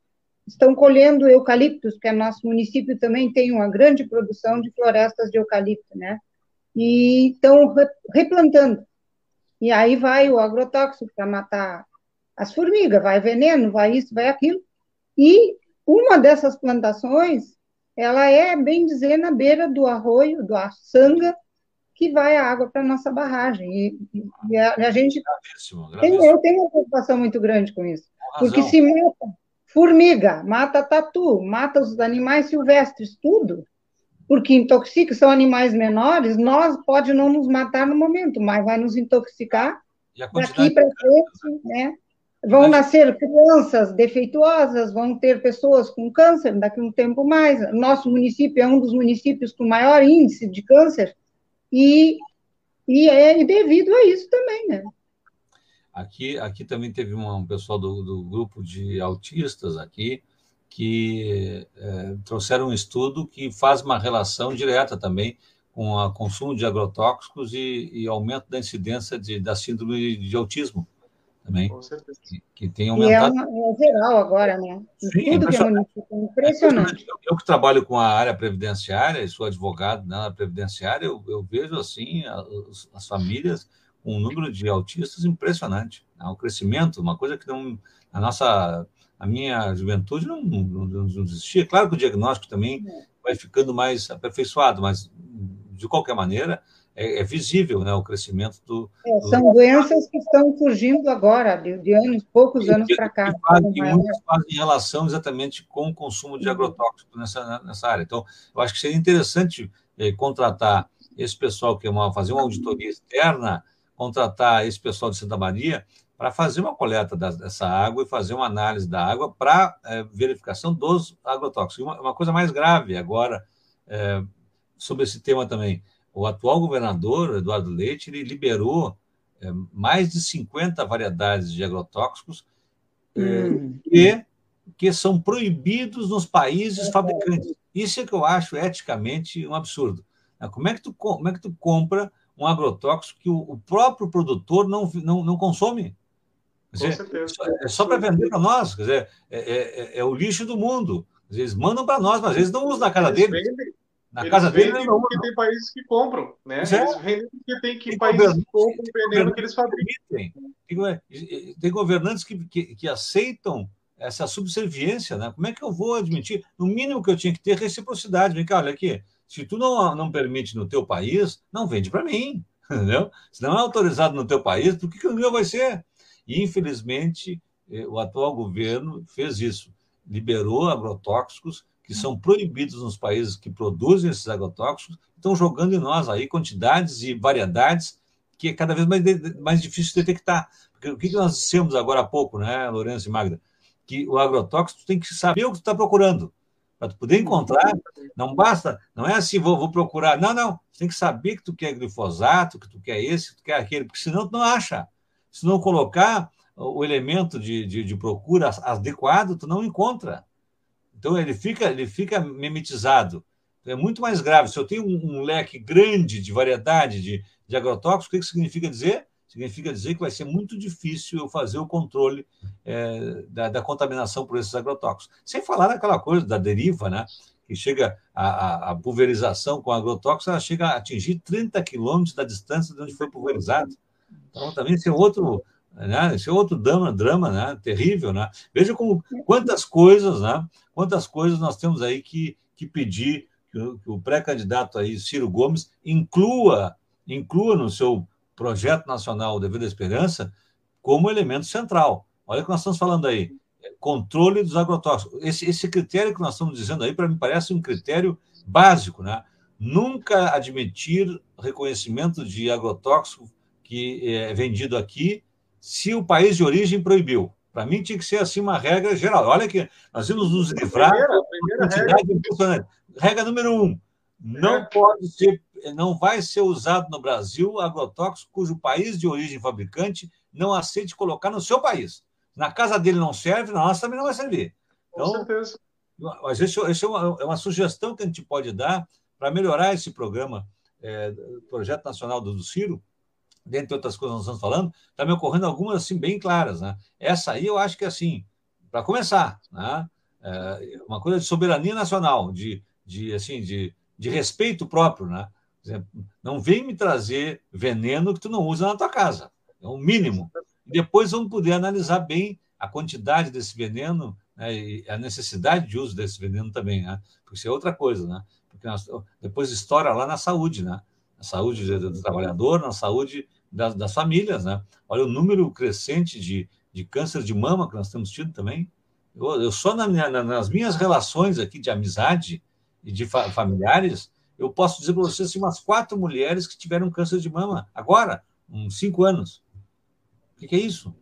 C: estão colhendo eucaliptos, porque nosso município também tem uma grande produção de florestas de eucalipto, né? E estão replantando. E aí vai o agrotóxico para matar as formigas, vai veneno, vai isso, vai aquilo. E uma dessas plantações, ela é, bem dizer, na beira do arroio, do açanga, que vai a água para a nossa barragem. E, e a, a, gente. Gravíssimo, gravíssimo. Tem, eu tenho uma preocupação muito grande com isso. Com porque se mata formiga, mata tatu, mata os animais silvestres, tudo. Porque intoxica, são animais menores, nós pode não nos matar no momento, mas vai nos intoxicar daqui para frente, né? Vão nascer crianças defeituosas, vão ter pessoas com câncer daqui a um tempo mais. Nosso município é um dos municípios com maior índice de câncer e, e é devido a isso também, né?
A: Aqui, aqui também teve uma, um pessoal do, do grupo de autistas aqui que é, trouxeram um estudo que faz uma relação direta também com o consumo de agrotóxicos e, e aumento da incidência de, da síndrome de autismo também. Com certeza. Que, que tem aumentado.
C: E é, uma, é geral agora, né? Sim, Tudo que é município, é impressionante.
A: Eu, eu, que trabalho com a área previdenciária, e sou advogado na área previdenciária, eu, eu vejo assim as, as, famílias com um número de autistas impressionante. Né? O crescimento, uma coisa que não, a nossa, a minha juventude não, não, não existia. Claro que o diagnóstico também é. vai ficando mais aperfeiçoado, mas de qualquer maneira é, é visível né, o crescimento do.
C: É, são do... doenças que estão surgindo agora, de, de anos, poucos anos para cá. Que,
A: fazem, que muitas fazem relação exatamente com o consumo de uhum. agrotóxicos nessa, nessa área. Então, eu acho que seria interessante eh, contratar esse pessoal que é uma, fazer uma auditoria externa, contratar esse pessoal de Santa Maria para fazer uma coleta dessa água e fazer uma análise da água para eh, verificação dos agrotóxicos. Uma, uma, coisa mais grave agora eh, sobre esse tema também o atual governador, Eduardo Leite, ele liberou é, mais de 50 variedades de agrotóxicos é, hum. que, que são proibidos nos países fabricantes. Isso é que eu acho eticamente um absurdo. Né? Como é que tu, como é que tu compra um agrotóxico que o, o próprio produtor não, não, não consome? Dizer, é só para vender para nós, quer dizer, é, é, é, é, o lixo do mundo. Eles mandam para nós, mas eles não usam na casa deles. Vendem.
B: Na eles casa deles não porque tem países que compram, né? É. Eles vendem porque tem, que tem países que compram o veneno que eles fabricam. Tem,
A: tem governantes que, que, que aceitam essa subserviência, né? Como é que eu vou admitir? No mínimo que eu tinha que ter reciprocidade. Vem cá, olha aqui. Se tu não, não permite no teu país, não vende para mim, entendeu? Se não é autorizado no teu país, por que, que o meu vai ser? E, infelizmente, eh, o atual governo fez isso. Liberou agrotóxicos que são proibidos nos países que produzem esses agrotóxicos, estão jogando em nós aí quantidades e variedades que é cada vez mais, mais difícil de detectar. Porque o que nós dissemos agora há pouco, né, Lourenço e Magda? Que o agrotóxico tem que saber o que está procurando. Para tu poder encontrar, não basta, não é assim, vou, vou procurar. Não, não. Você tem que saber que tu quer glifosato, que tu quer esse, que tu quer aquele, porque senão tu não acha. Se não colocar o elemento de, de, de procura adequado, tu não encontra. Então ele fica, ele fica mimetizado. É muito mais grave. Se eu tenho um, um leque grande de variedade de, de agrotóxicos, o que, que significa dizer? Significa dizer que vai ser muito difícil eu fazer o controle é, da, da, contaminação por esses agrotóxicos. Sem falar naquela coisa da deriva, né? que chega a, a, a pulverização com agrotóxicos, ela chega a atingir 30 quilômetros da distância de onde foi pulverizado. Então, também esse é outro, né? Esse é outro drama, drama né? terrível. Né? Veja como, quantas coisas, né? quantas coisas nós temos aí que, que pedir que o, pré-candidato aí, Ciro Gomes, inclua, inclua no seu projeto nacional Devido à Esperança como elemento central. Olha o que nós estamos falando aí. Controle dos agrotóxicos. Esse, esse critério que nós estamos dizendo aí, para mim, parece um critério básico, né? Nunca admitir reconhecimento de agrotóxico que é vendido aqui se o país de origem proibiu. Para mim, tinha que ser assim uma regra geral. Olha que nós vamos nos livrar. Primeira, primeira regra. regra número um: não é. pode ser não vai ser usado no Brasil agrotóxico cujo país de origem fabricante não aceite colocar no seu país. Na casa dele não serve, na nossa também não vai servir. Então, Com certeza. Mas esse, esse é, uma, é, uma, sugestão que a gente pode dar para melhorar esse programa, é, Projeto Nacional do, do Ciro, dentre outras coisas nós estamos falando, está me ocorrendo algumas assim bem claras. Né? Essa aí eu acho que assim, para começar, né? é uma coisa de soberania nacional, de, de assim, de, de respeito próprio, né? Não vem me trazer veneno que tu não usa na tua casa. É o mínimo. Depois vamos poder analisar bem a quantidade desse veneno né, e a necessidade de uso desse veneno também, né? Porque isso é outra coisa, né? Porque nós, depois estoura lá na saúde, né? Na saúde do trabalhador, na saúde das, das, famílias, né? Olha o número crescente de, de câncer de mama que nós temos tido também. Eu, eu só na minha, nas minhas relações aqui de amizade e de fa familiares, eu posso dizer para vocês assim, umas quatro mulheres que tiveram câncer de mama agora, uns cinco anos. O que, é isso?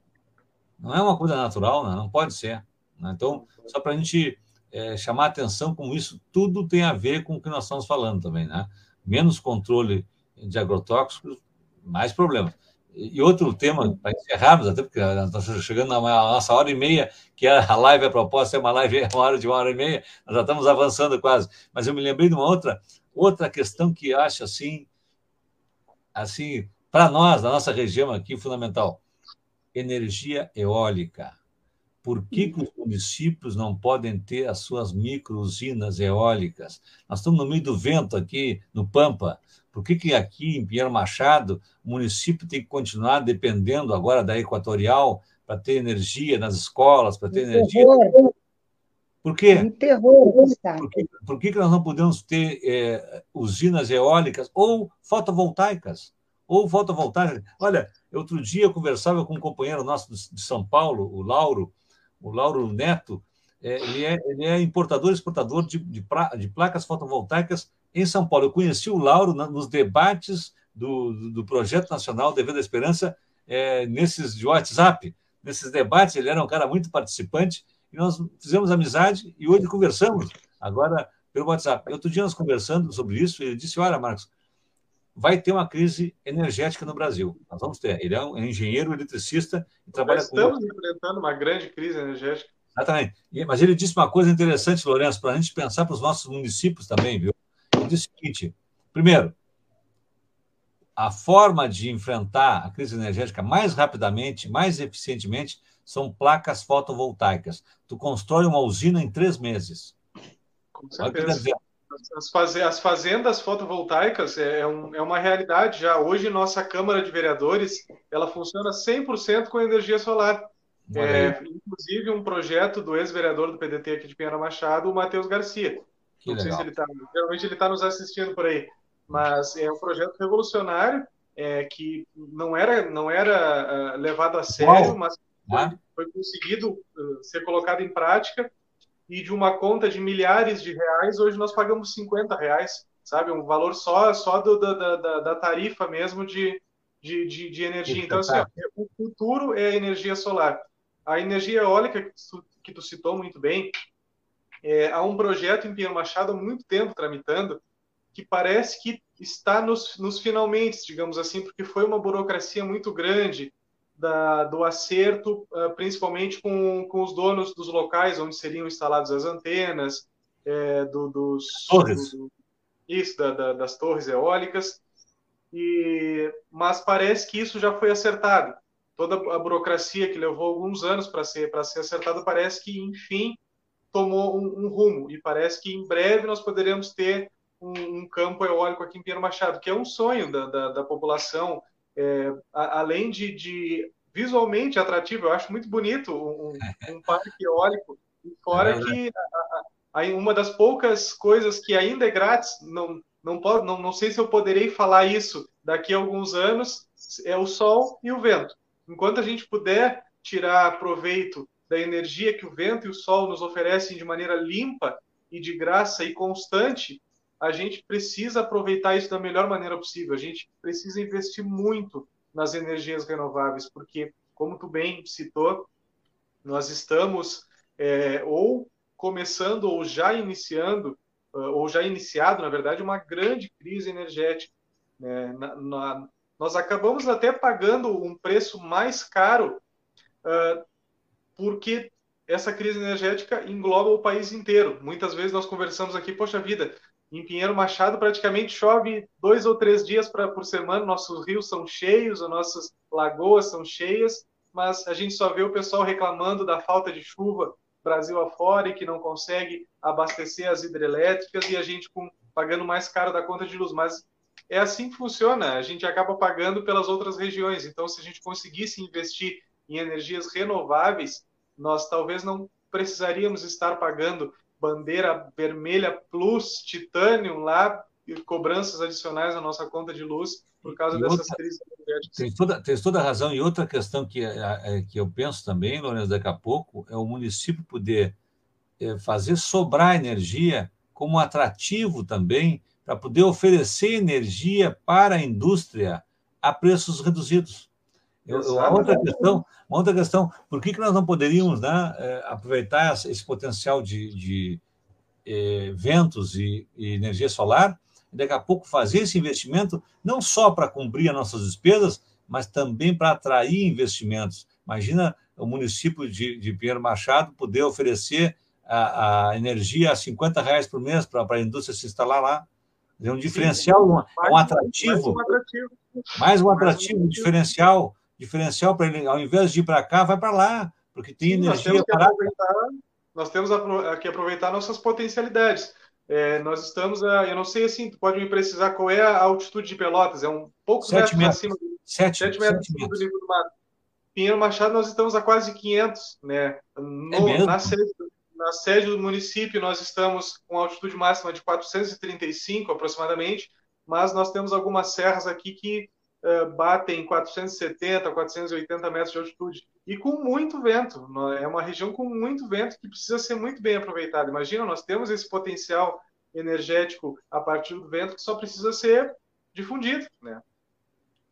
A: Não é uma coisa natural, né? não pode ser. Né? Então, só para a gente é, chamar atenção como isso tudo tem a ver com o que nós estamos falando também, né? Menos controle de agrotóxicos, mais problemas. E outro tema, para encerrarmos, até porque nós estamos chegando na nossa hora e meia, que é a live, a proposta é uma live, uma hora de uma hora e meia, nós já estamos avançando quase. Mas eu me lembrei de uma outra, Outra questão que acho assim, assim, para nós, na nossa região aqui, fundamental, energia eólica. Por que, que, os municípios não podem ter as suas micro-usinas eólicas? Nós estamos no meio do vento aqui, no Pampa. Por que, que aqui em Pinheiro Machado o município tem que continuar dependendo agora da Equatorial para ter energia nas escolas, para ter energia? Por quê? Um terror Por, que, por que nós não podemos ter é, usinas eólicas ou fotovoltaicas? Ou fotovoltaicas. Olha, outro dia eu conversava com um companheiro nosso de São Paulo, o Lauro, o Lauro Neto, é, ele, é, ele é importador e exportador de, de, pra, de, placas fotovoltaicas em São Paulo. Eu conheci o Lauro na, nos debates do, do, do, Projeto Nacional Dever da Esperança, é, nesses de WhatsApp. Nesses debates, ele era um cara muito participante e nós fizemos amizade e hoje conversamos, agora pelo WhatsApp. Outro dia nós conversando sobre isso, ele disse: Olha, Marcos, vai ter uma crise energética no Brasil. Nós vamos ter. Ele é um engenheiro eletricista e trabalha
B: Nós estamos com... enfrentando uma grande crise energética.
A: Exatamente. Mas ele disse uma coisa interessante, Lourenço, para a gente pensar para os nossos municípios também, viu? Ele disse o seguinte: primeiro, a forma de enfrentar a crise energética mais rapidamente, mais eficientemente, são placas fotovoltaicas. Tu constrói uma usina em três meses.
B: Com certeza. As, faz... as fazendas fotovoltaicas é, é, um, é, uma realidade já. Hoje, nossa Câmara de Vereadores ela funciona 100% com energia solar. É, inclusive, um projeto do ex-vereador do PDT aqui de Pinheiro Machado, o Matheus Garcia. Que Não legal. sei se ele está. Geralmente ele está nos assistindo por aí mas é um projeto revolucionário é, que não era não era uh, levado a sério, Uau. mas foi, ah. foi conseguido uh, ser colocado em prática e de uma conta de milhares de reais hoje nós pagamos 50 reais, sabe, um valor só só do, da, da, da tarifa mesmo de, de, de, de energia. Então assim, o futuro é a energia solar. A energia eólica que tu, que tu citou muito bem, é, há um projeto em Pinheiro Machado há muito tempo tramitando que parece que está nos, nos finalmente, digamos assim, porque foi uma burocracia muito grande da, do acerto, uh, principalmente com, com os donos dos locais onde seriam instaladas as antenas, é, do, dos
A: torres.
B: Do, isso, da, da, das torres eólicas. E, mas parece que isso já foi acertado. Toda a burocracia que levou alguns anos para ser para ser acertada parece que enfim tomou um, um rumo. E parece que em breve nós poderemos ter um, um, campo eólico aqui em Pinheiro Machado, que é um sonho da, da, da população, é, a, além de, de, visualmente atrativo, eu acho muito bonito um, um parque eólico, fora é que a, a, uma das poucas coisas que ainda é grátis, não, não, pode, não, não sei se eu poderei falar isso daqui a alguns anos, é o sol e o vento. Enquanto a gente puder tirar proveito da energia que o vento e o sol nos oferecem de maneira limpa e de graça e constante, a gente precisa aproveitar isso da melhor maneira possível. A gente precisa investir muito nas energias renováveis, porque, como tu bem citou, nós estamos é, ou começando ou já iniciando, é, ou já iniciado, na verdade, uma grande crise energética. Né? Na, na, nós acabamos até pagando um preço mais caro, uh, porque essa crise energética engloba o país inteiro. Muitas vezes nós conversamos aqui, poxa vida, em Pinheiro Machado, praticamente chove dois ou três dias pra, por semana. Nossos rios são cheios, as nossas lagoas são cheias, mas a gente só vê o pessoal reclamando da falta de chuva Brasil afora e que não consegue abastecer as hidrelétricas e a gente com, pagando mais caro da conta de luz. Mas é assim que funciona, a gente acaba pagando pelas outras regiões. Então, se a gente conseguisse investir em energias renováveis, nós talvez não precisaríamos estar pagando bandeira vermelha plus titânio lá e cobranças adicionais na nossa conta de luz por causa e dessas outra, crises energéticas.
A: Tem toda, tem toda a razão. E outra questão que, é, é, que eu penso também, Lourenço, daqui a pouco, é o município poder é, fazer sobrar energia como atrativo também para poder oferecer energia para a indústria a preços reduzidos. Eu, uma outra questão, uma outra questão, por que, que nós não poderíamos né, é, aproveitar esse potencial de, de eh, ventos e, e, energia solar e daqui a pouco fazer esse investimento não só para cumprir as nossas despesas, mas também para atrair investimentos. Imagina o município de, de Pinheiro Machado poder oferecer a, a, energia a 50 reais por mês para a indústria se instalar lá. É um diferencial, um, um atrativo, mais um atrativo, mais um atrativo, um diferencial diferencial para ele, ao invés de ir para cá, vai para lá, porque tem Sim, energia
B: nós temos, nós temos que aproveitar nossas potencialidades. É, nós estamos, a, eu não sei assim, tu pode me precisar qual é a altitude de Pelotas, é um pouco
A: sete metros,
B: acima
A: do, sete, sete metros,
B: sete metros. do nível do mar. Pinheiro Machado nós estamos a quase 500, né? No,
A: é
B: na, sede, na sede do município nós estamos com altitude máxima de 435 aproximadamente, mas nós temos algumas serras aqui que batem 470, 480 metros de altitude e com muito vento. É uma região com muito vento que precisa ser muito bem aproveitada. Imagina, nós temos esse potencial energético a partir do vento que só precisa ser difundido, né?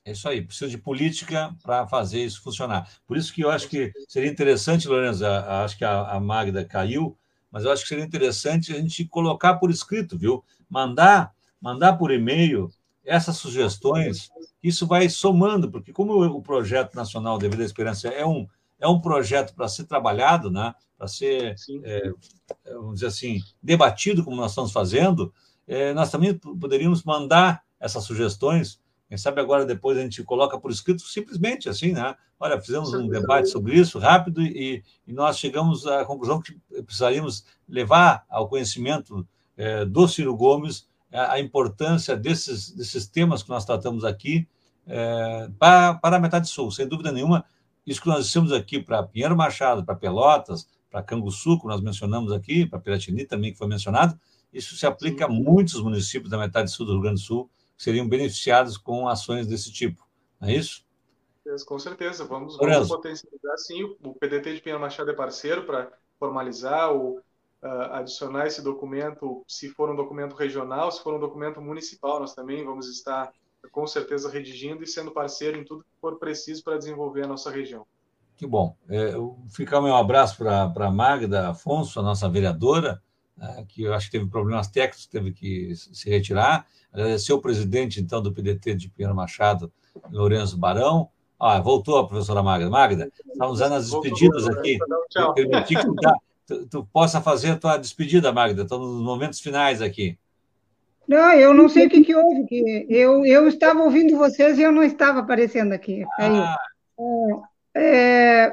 A: É isso aí, precisa de política para fazer isso funcionar. Por isso que eu acho que seria interessante, Lourenço, acho que a, Magda caiu, mas eu acho que seria interessante a gente colocar por escrito, viu? Mandar, mandar por e-mail essas sugestões, isso vai somando, porque como o projeto nacional Dever da Esperança é um, é um projeto para ser trabalhado, né? para ser, é, vamos dizer assim, debatido, como nós estamos fazendo, é, nós também poderíamos mandar essas sugestões Quem sabe agora depois a gente coloca por escrito simplesmente assim, né? Olha, fizemos um debate sobre isso rápido e, e nós chegamos à conclusão que precisaríamos levar ao conhecimento é, do Ciro Gomes a, a, importância desses, desses temas que nós tratamos aqui é, para, para a metade sul. Sem dúvida nenhuma, isso que nós dissemos aqui para Pinheiro Machado, para Pelotas, para Canguçu, que nós mencionamos aqui, para Piratini também, que foi mencionado, isso se aplica a muitos municípios da metade sul do Rio Grande do Sul que seriam beneficiados com ações desse tipo. Não é isso?
B: Com certeza. Vamos, vamos potencializar, sim. O PDT de Pinheiro Machado é parceiro para formalizar ou uh, adicionar esse documento, se for um documento regional, se for um documento municipal, nós também vamos estar, com certeza, redigindo e sendo parceiro em tudo que for preciso para desenvolver a nossa região.
A: Que bom. É, fica o meu abraço para a Magda Afonso, a nossa vereadora, né, que eu acho que teve problemas técnicos, teve que se retirar. Agradecer ao presidente, então, do PDT de Pinheiro Machado, Lourenço Barão. Ah, voltou a professora Magda. Magda, estamos usando as despedidas aqui. Eu permiti que tu, tu, tu, possa fazer a tua despedida, Magda. Estamos nos momentos finais aqui.
C: Não, eu não sei o que, que houve. Que eu, eu estava ouvindo vocês e eu não estava aparecendo aqui. Ah. É, é,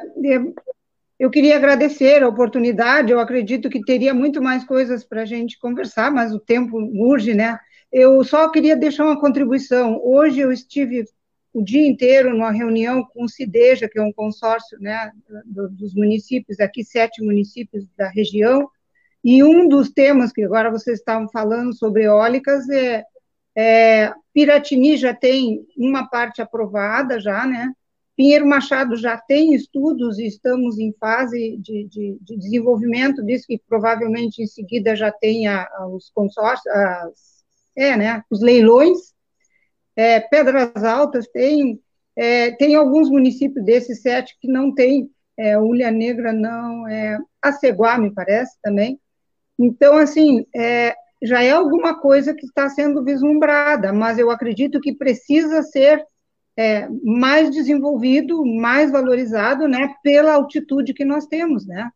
C: eu queria agradecer a oportunidade, eu acredito que teria muito mais coisas para a gente conversar, mas o tempo urge, né? Eu só queria deixar uma contribuição. Hoje eu estive o dia inteiro numa reunião com o CIDEJA, que é um consórcio né, dos municípios, aqui sete municípios da região, e um dos temas que agora vocês estavam falando sobre eólicas é, é Piratini já tem uma parte aprovada já, né? Pinheiro Machado já tem estudos e estamos em fase de, de, de desenvolvimento disso, que provavelmente em seguida já tenha os consórcios, as, é, né, os leilões. É, Pedras Altas tem, é, tem alguns municípios desses sete que não tem, é, Ulha Negra não, é, Aceguá, me parece, também. Então, assim, é, já é alguma coisa que está sendo vislumbrada, mas eu acredito que precisa ser é, mais desenvolvido, mais valorizado, né, pela altitude que nós temos, né?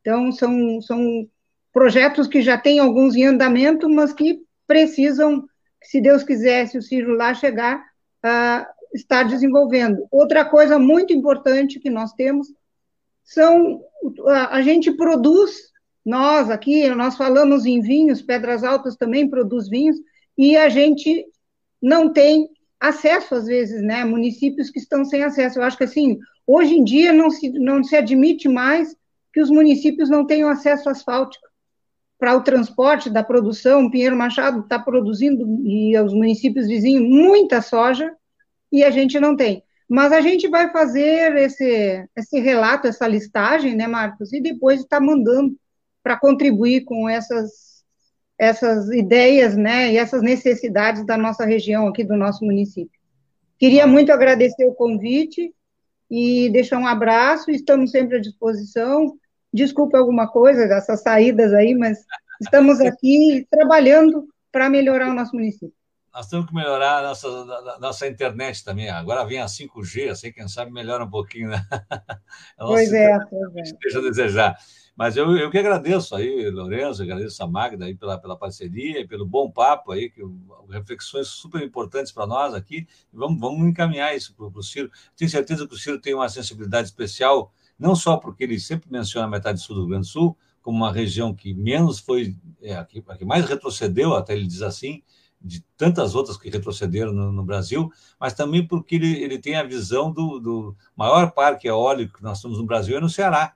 C: Então, são, são projetos que já têm alguns em andamento, mas que precisam, se Deus quiser, se o Ciro lá chegar, uh, estar desenvolvendo. Outra coisa muito importante que nós temos são, a, a gente produz, nós aqui, nós falamos em vinhos, Pedras Altas também produz vinhos, e a gente não tem acesso, às vezes, né? Municípios que estão sem acesso. Eu acho que, assim, hoje em dia não se, não se admite mais que os municípios não tenham acesso asfáltico para o transporte da produção. Pinheiro Machado está produzindo, e os municípios vizinhos, muita soja, e a gente não tem. Mas a gente vai fazer esse, esse relato, essa listagem, né, Marcos, e depois está mandando para contribuir com essas essas ideias, né, e essas necessidades da nossa região aqui, do nosso município. Queria muito agradecer o convite e deixar um abraço, estamos sempre à disposição. Desculpe alguma coisa dessas saídas aí, mas estamos aqui trabalhando para melhorar o nosso município.
A: Nós temos que melhorar a nossa, nossa internet também. Agora vem a 5G, assim, quem sabe melhora um pouquinho, né?
C: pois é, pois
A: é. Deixa a desejar. Mas eu, eu que agradeço aí, Lourenço, agradeço a Magda aí pela, pela parceria e pelo bom papo aí, que reflexões super importantes para nós aqui. Vamos, vamos encaminhar isso para o Ciro. Tenho certeza que o Ciro tem uma sensibilidade especial, não só porque ele sempre menciona a metade sul do Rio Grande do Sul, como uma região que menos foi, é, a, que, a que mais retrocedeu, até ele diz assim, de tantas outras que retrocederam no, no, Brasil, mas também porque ele, ele tem a visão do, do maior parque eólico que nós temos no Brasil é no Ceará.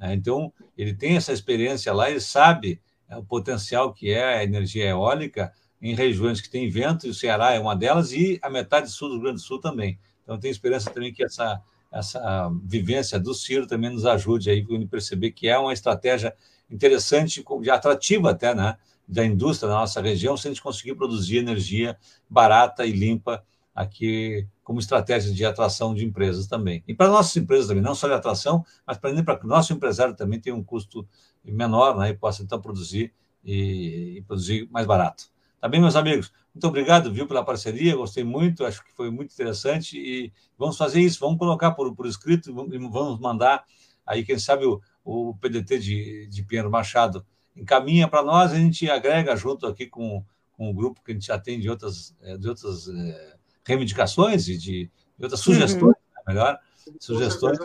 A: Né? Então, ele tem essa experiência lá, ele sabe é, o potencial que é a energia eólica em regiões que tem vento, e o Ceará é uma delas, e a metade sul do Rio Grande do Sul também. Então, tem esperança também que essa, essa vivência do Ciro também nos ajude aí a perceber que é uma estratégia interessante, e atrativa até, né, da indústria da nossa região, se a gente conseguir produzir energia barata e limpa aqui como estratégia de atração de empresas também. E para nossas empresas também, não só de atração, mas para, que o nosso empresário também tenha um custo menor né, e possa então produzir e, e, produzir mais barato. Tá bem, meus amigos? Muito obrigado, viu, pela parceria, gostei muito, acho que foi muito interessante e vamos fazer isso, vamos colocar por, por escrito e vamos mandar aí, quem sabe, o, o PDT de, de Pinheiro Machado encaminha para nós, a gente agrega junto aqui com, com o grupo que a gente já tem de outras, eh, de outras eh, reivindicações e de, de outras sugestões, uhum. né, melhor, sugestões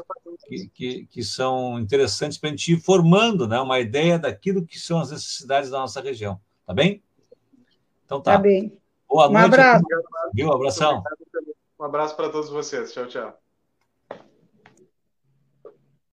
A: que, que, que, são interessantes para a gente ir formando né, uma ideia daquilo que são as necessidades da nossa região. Tá bem?
C: Então tá. Tá bem.
A: Boa
C: um
A: noite.
C: Abraço.
A: Um abração.
B: Um abraço para todos vocês. Tchau, tchau.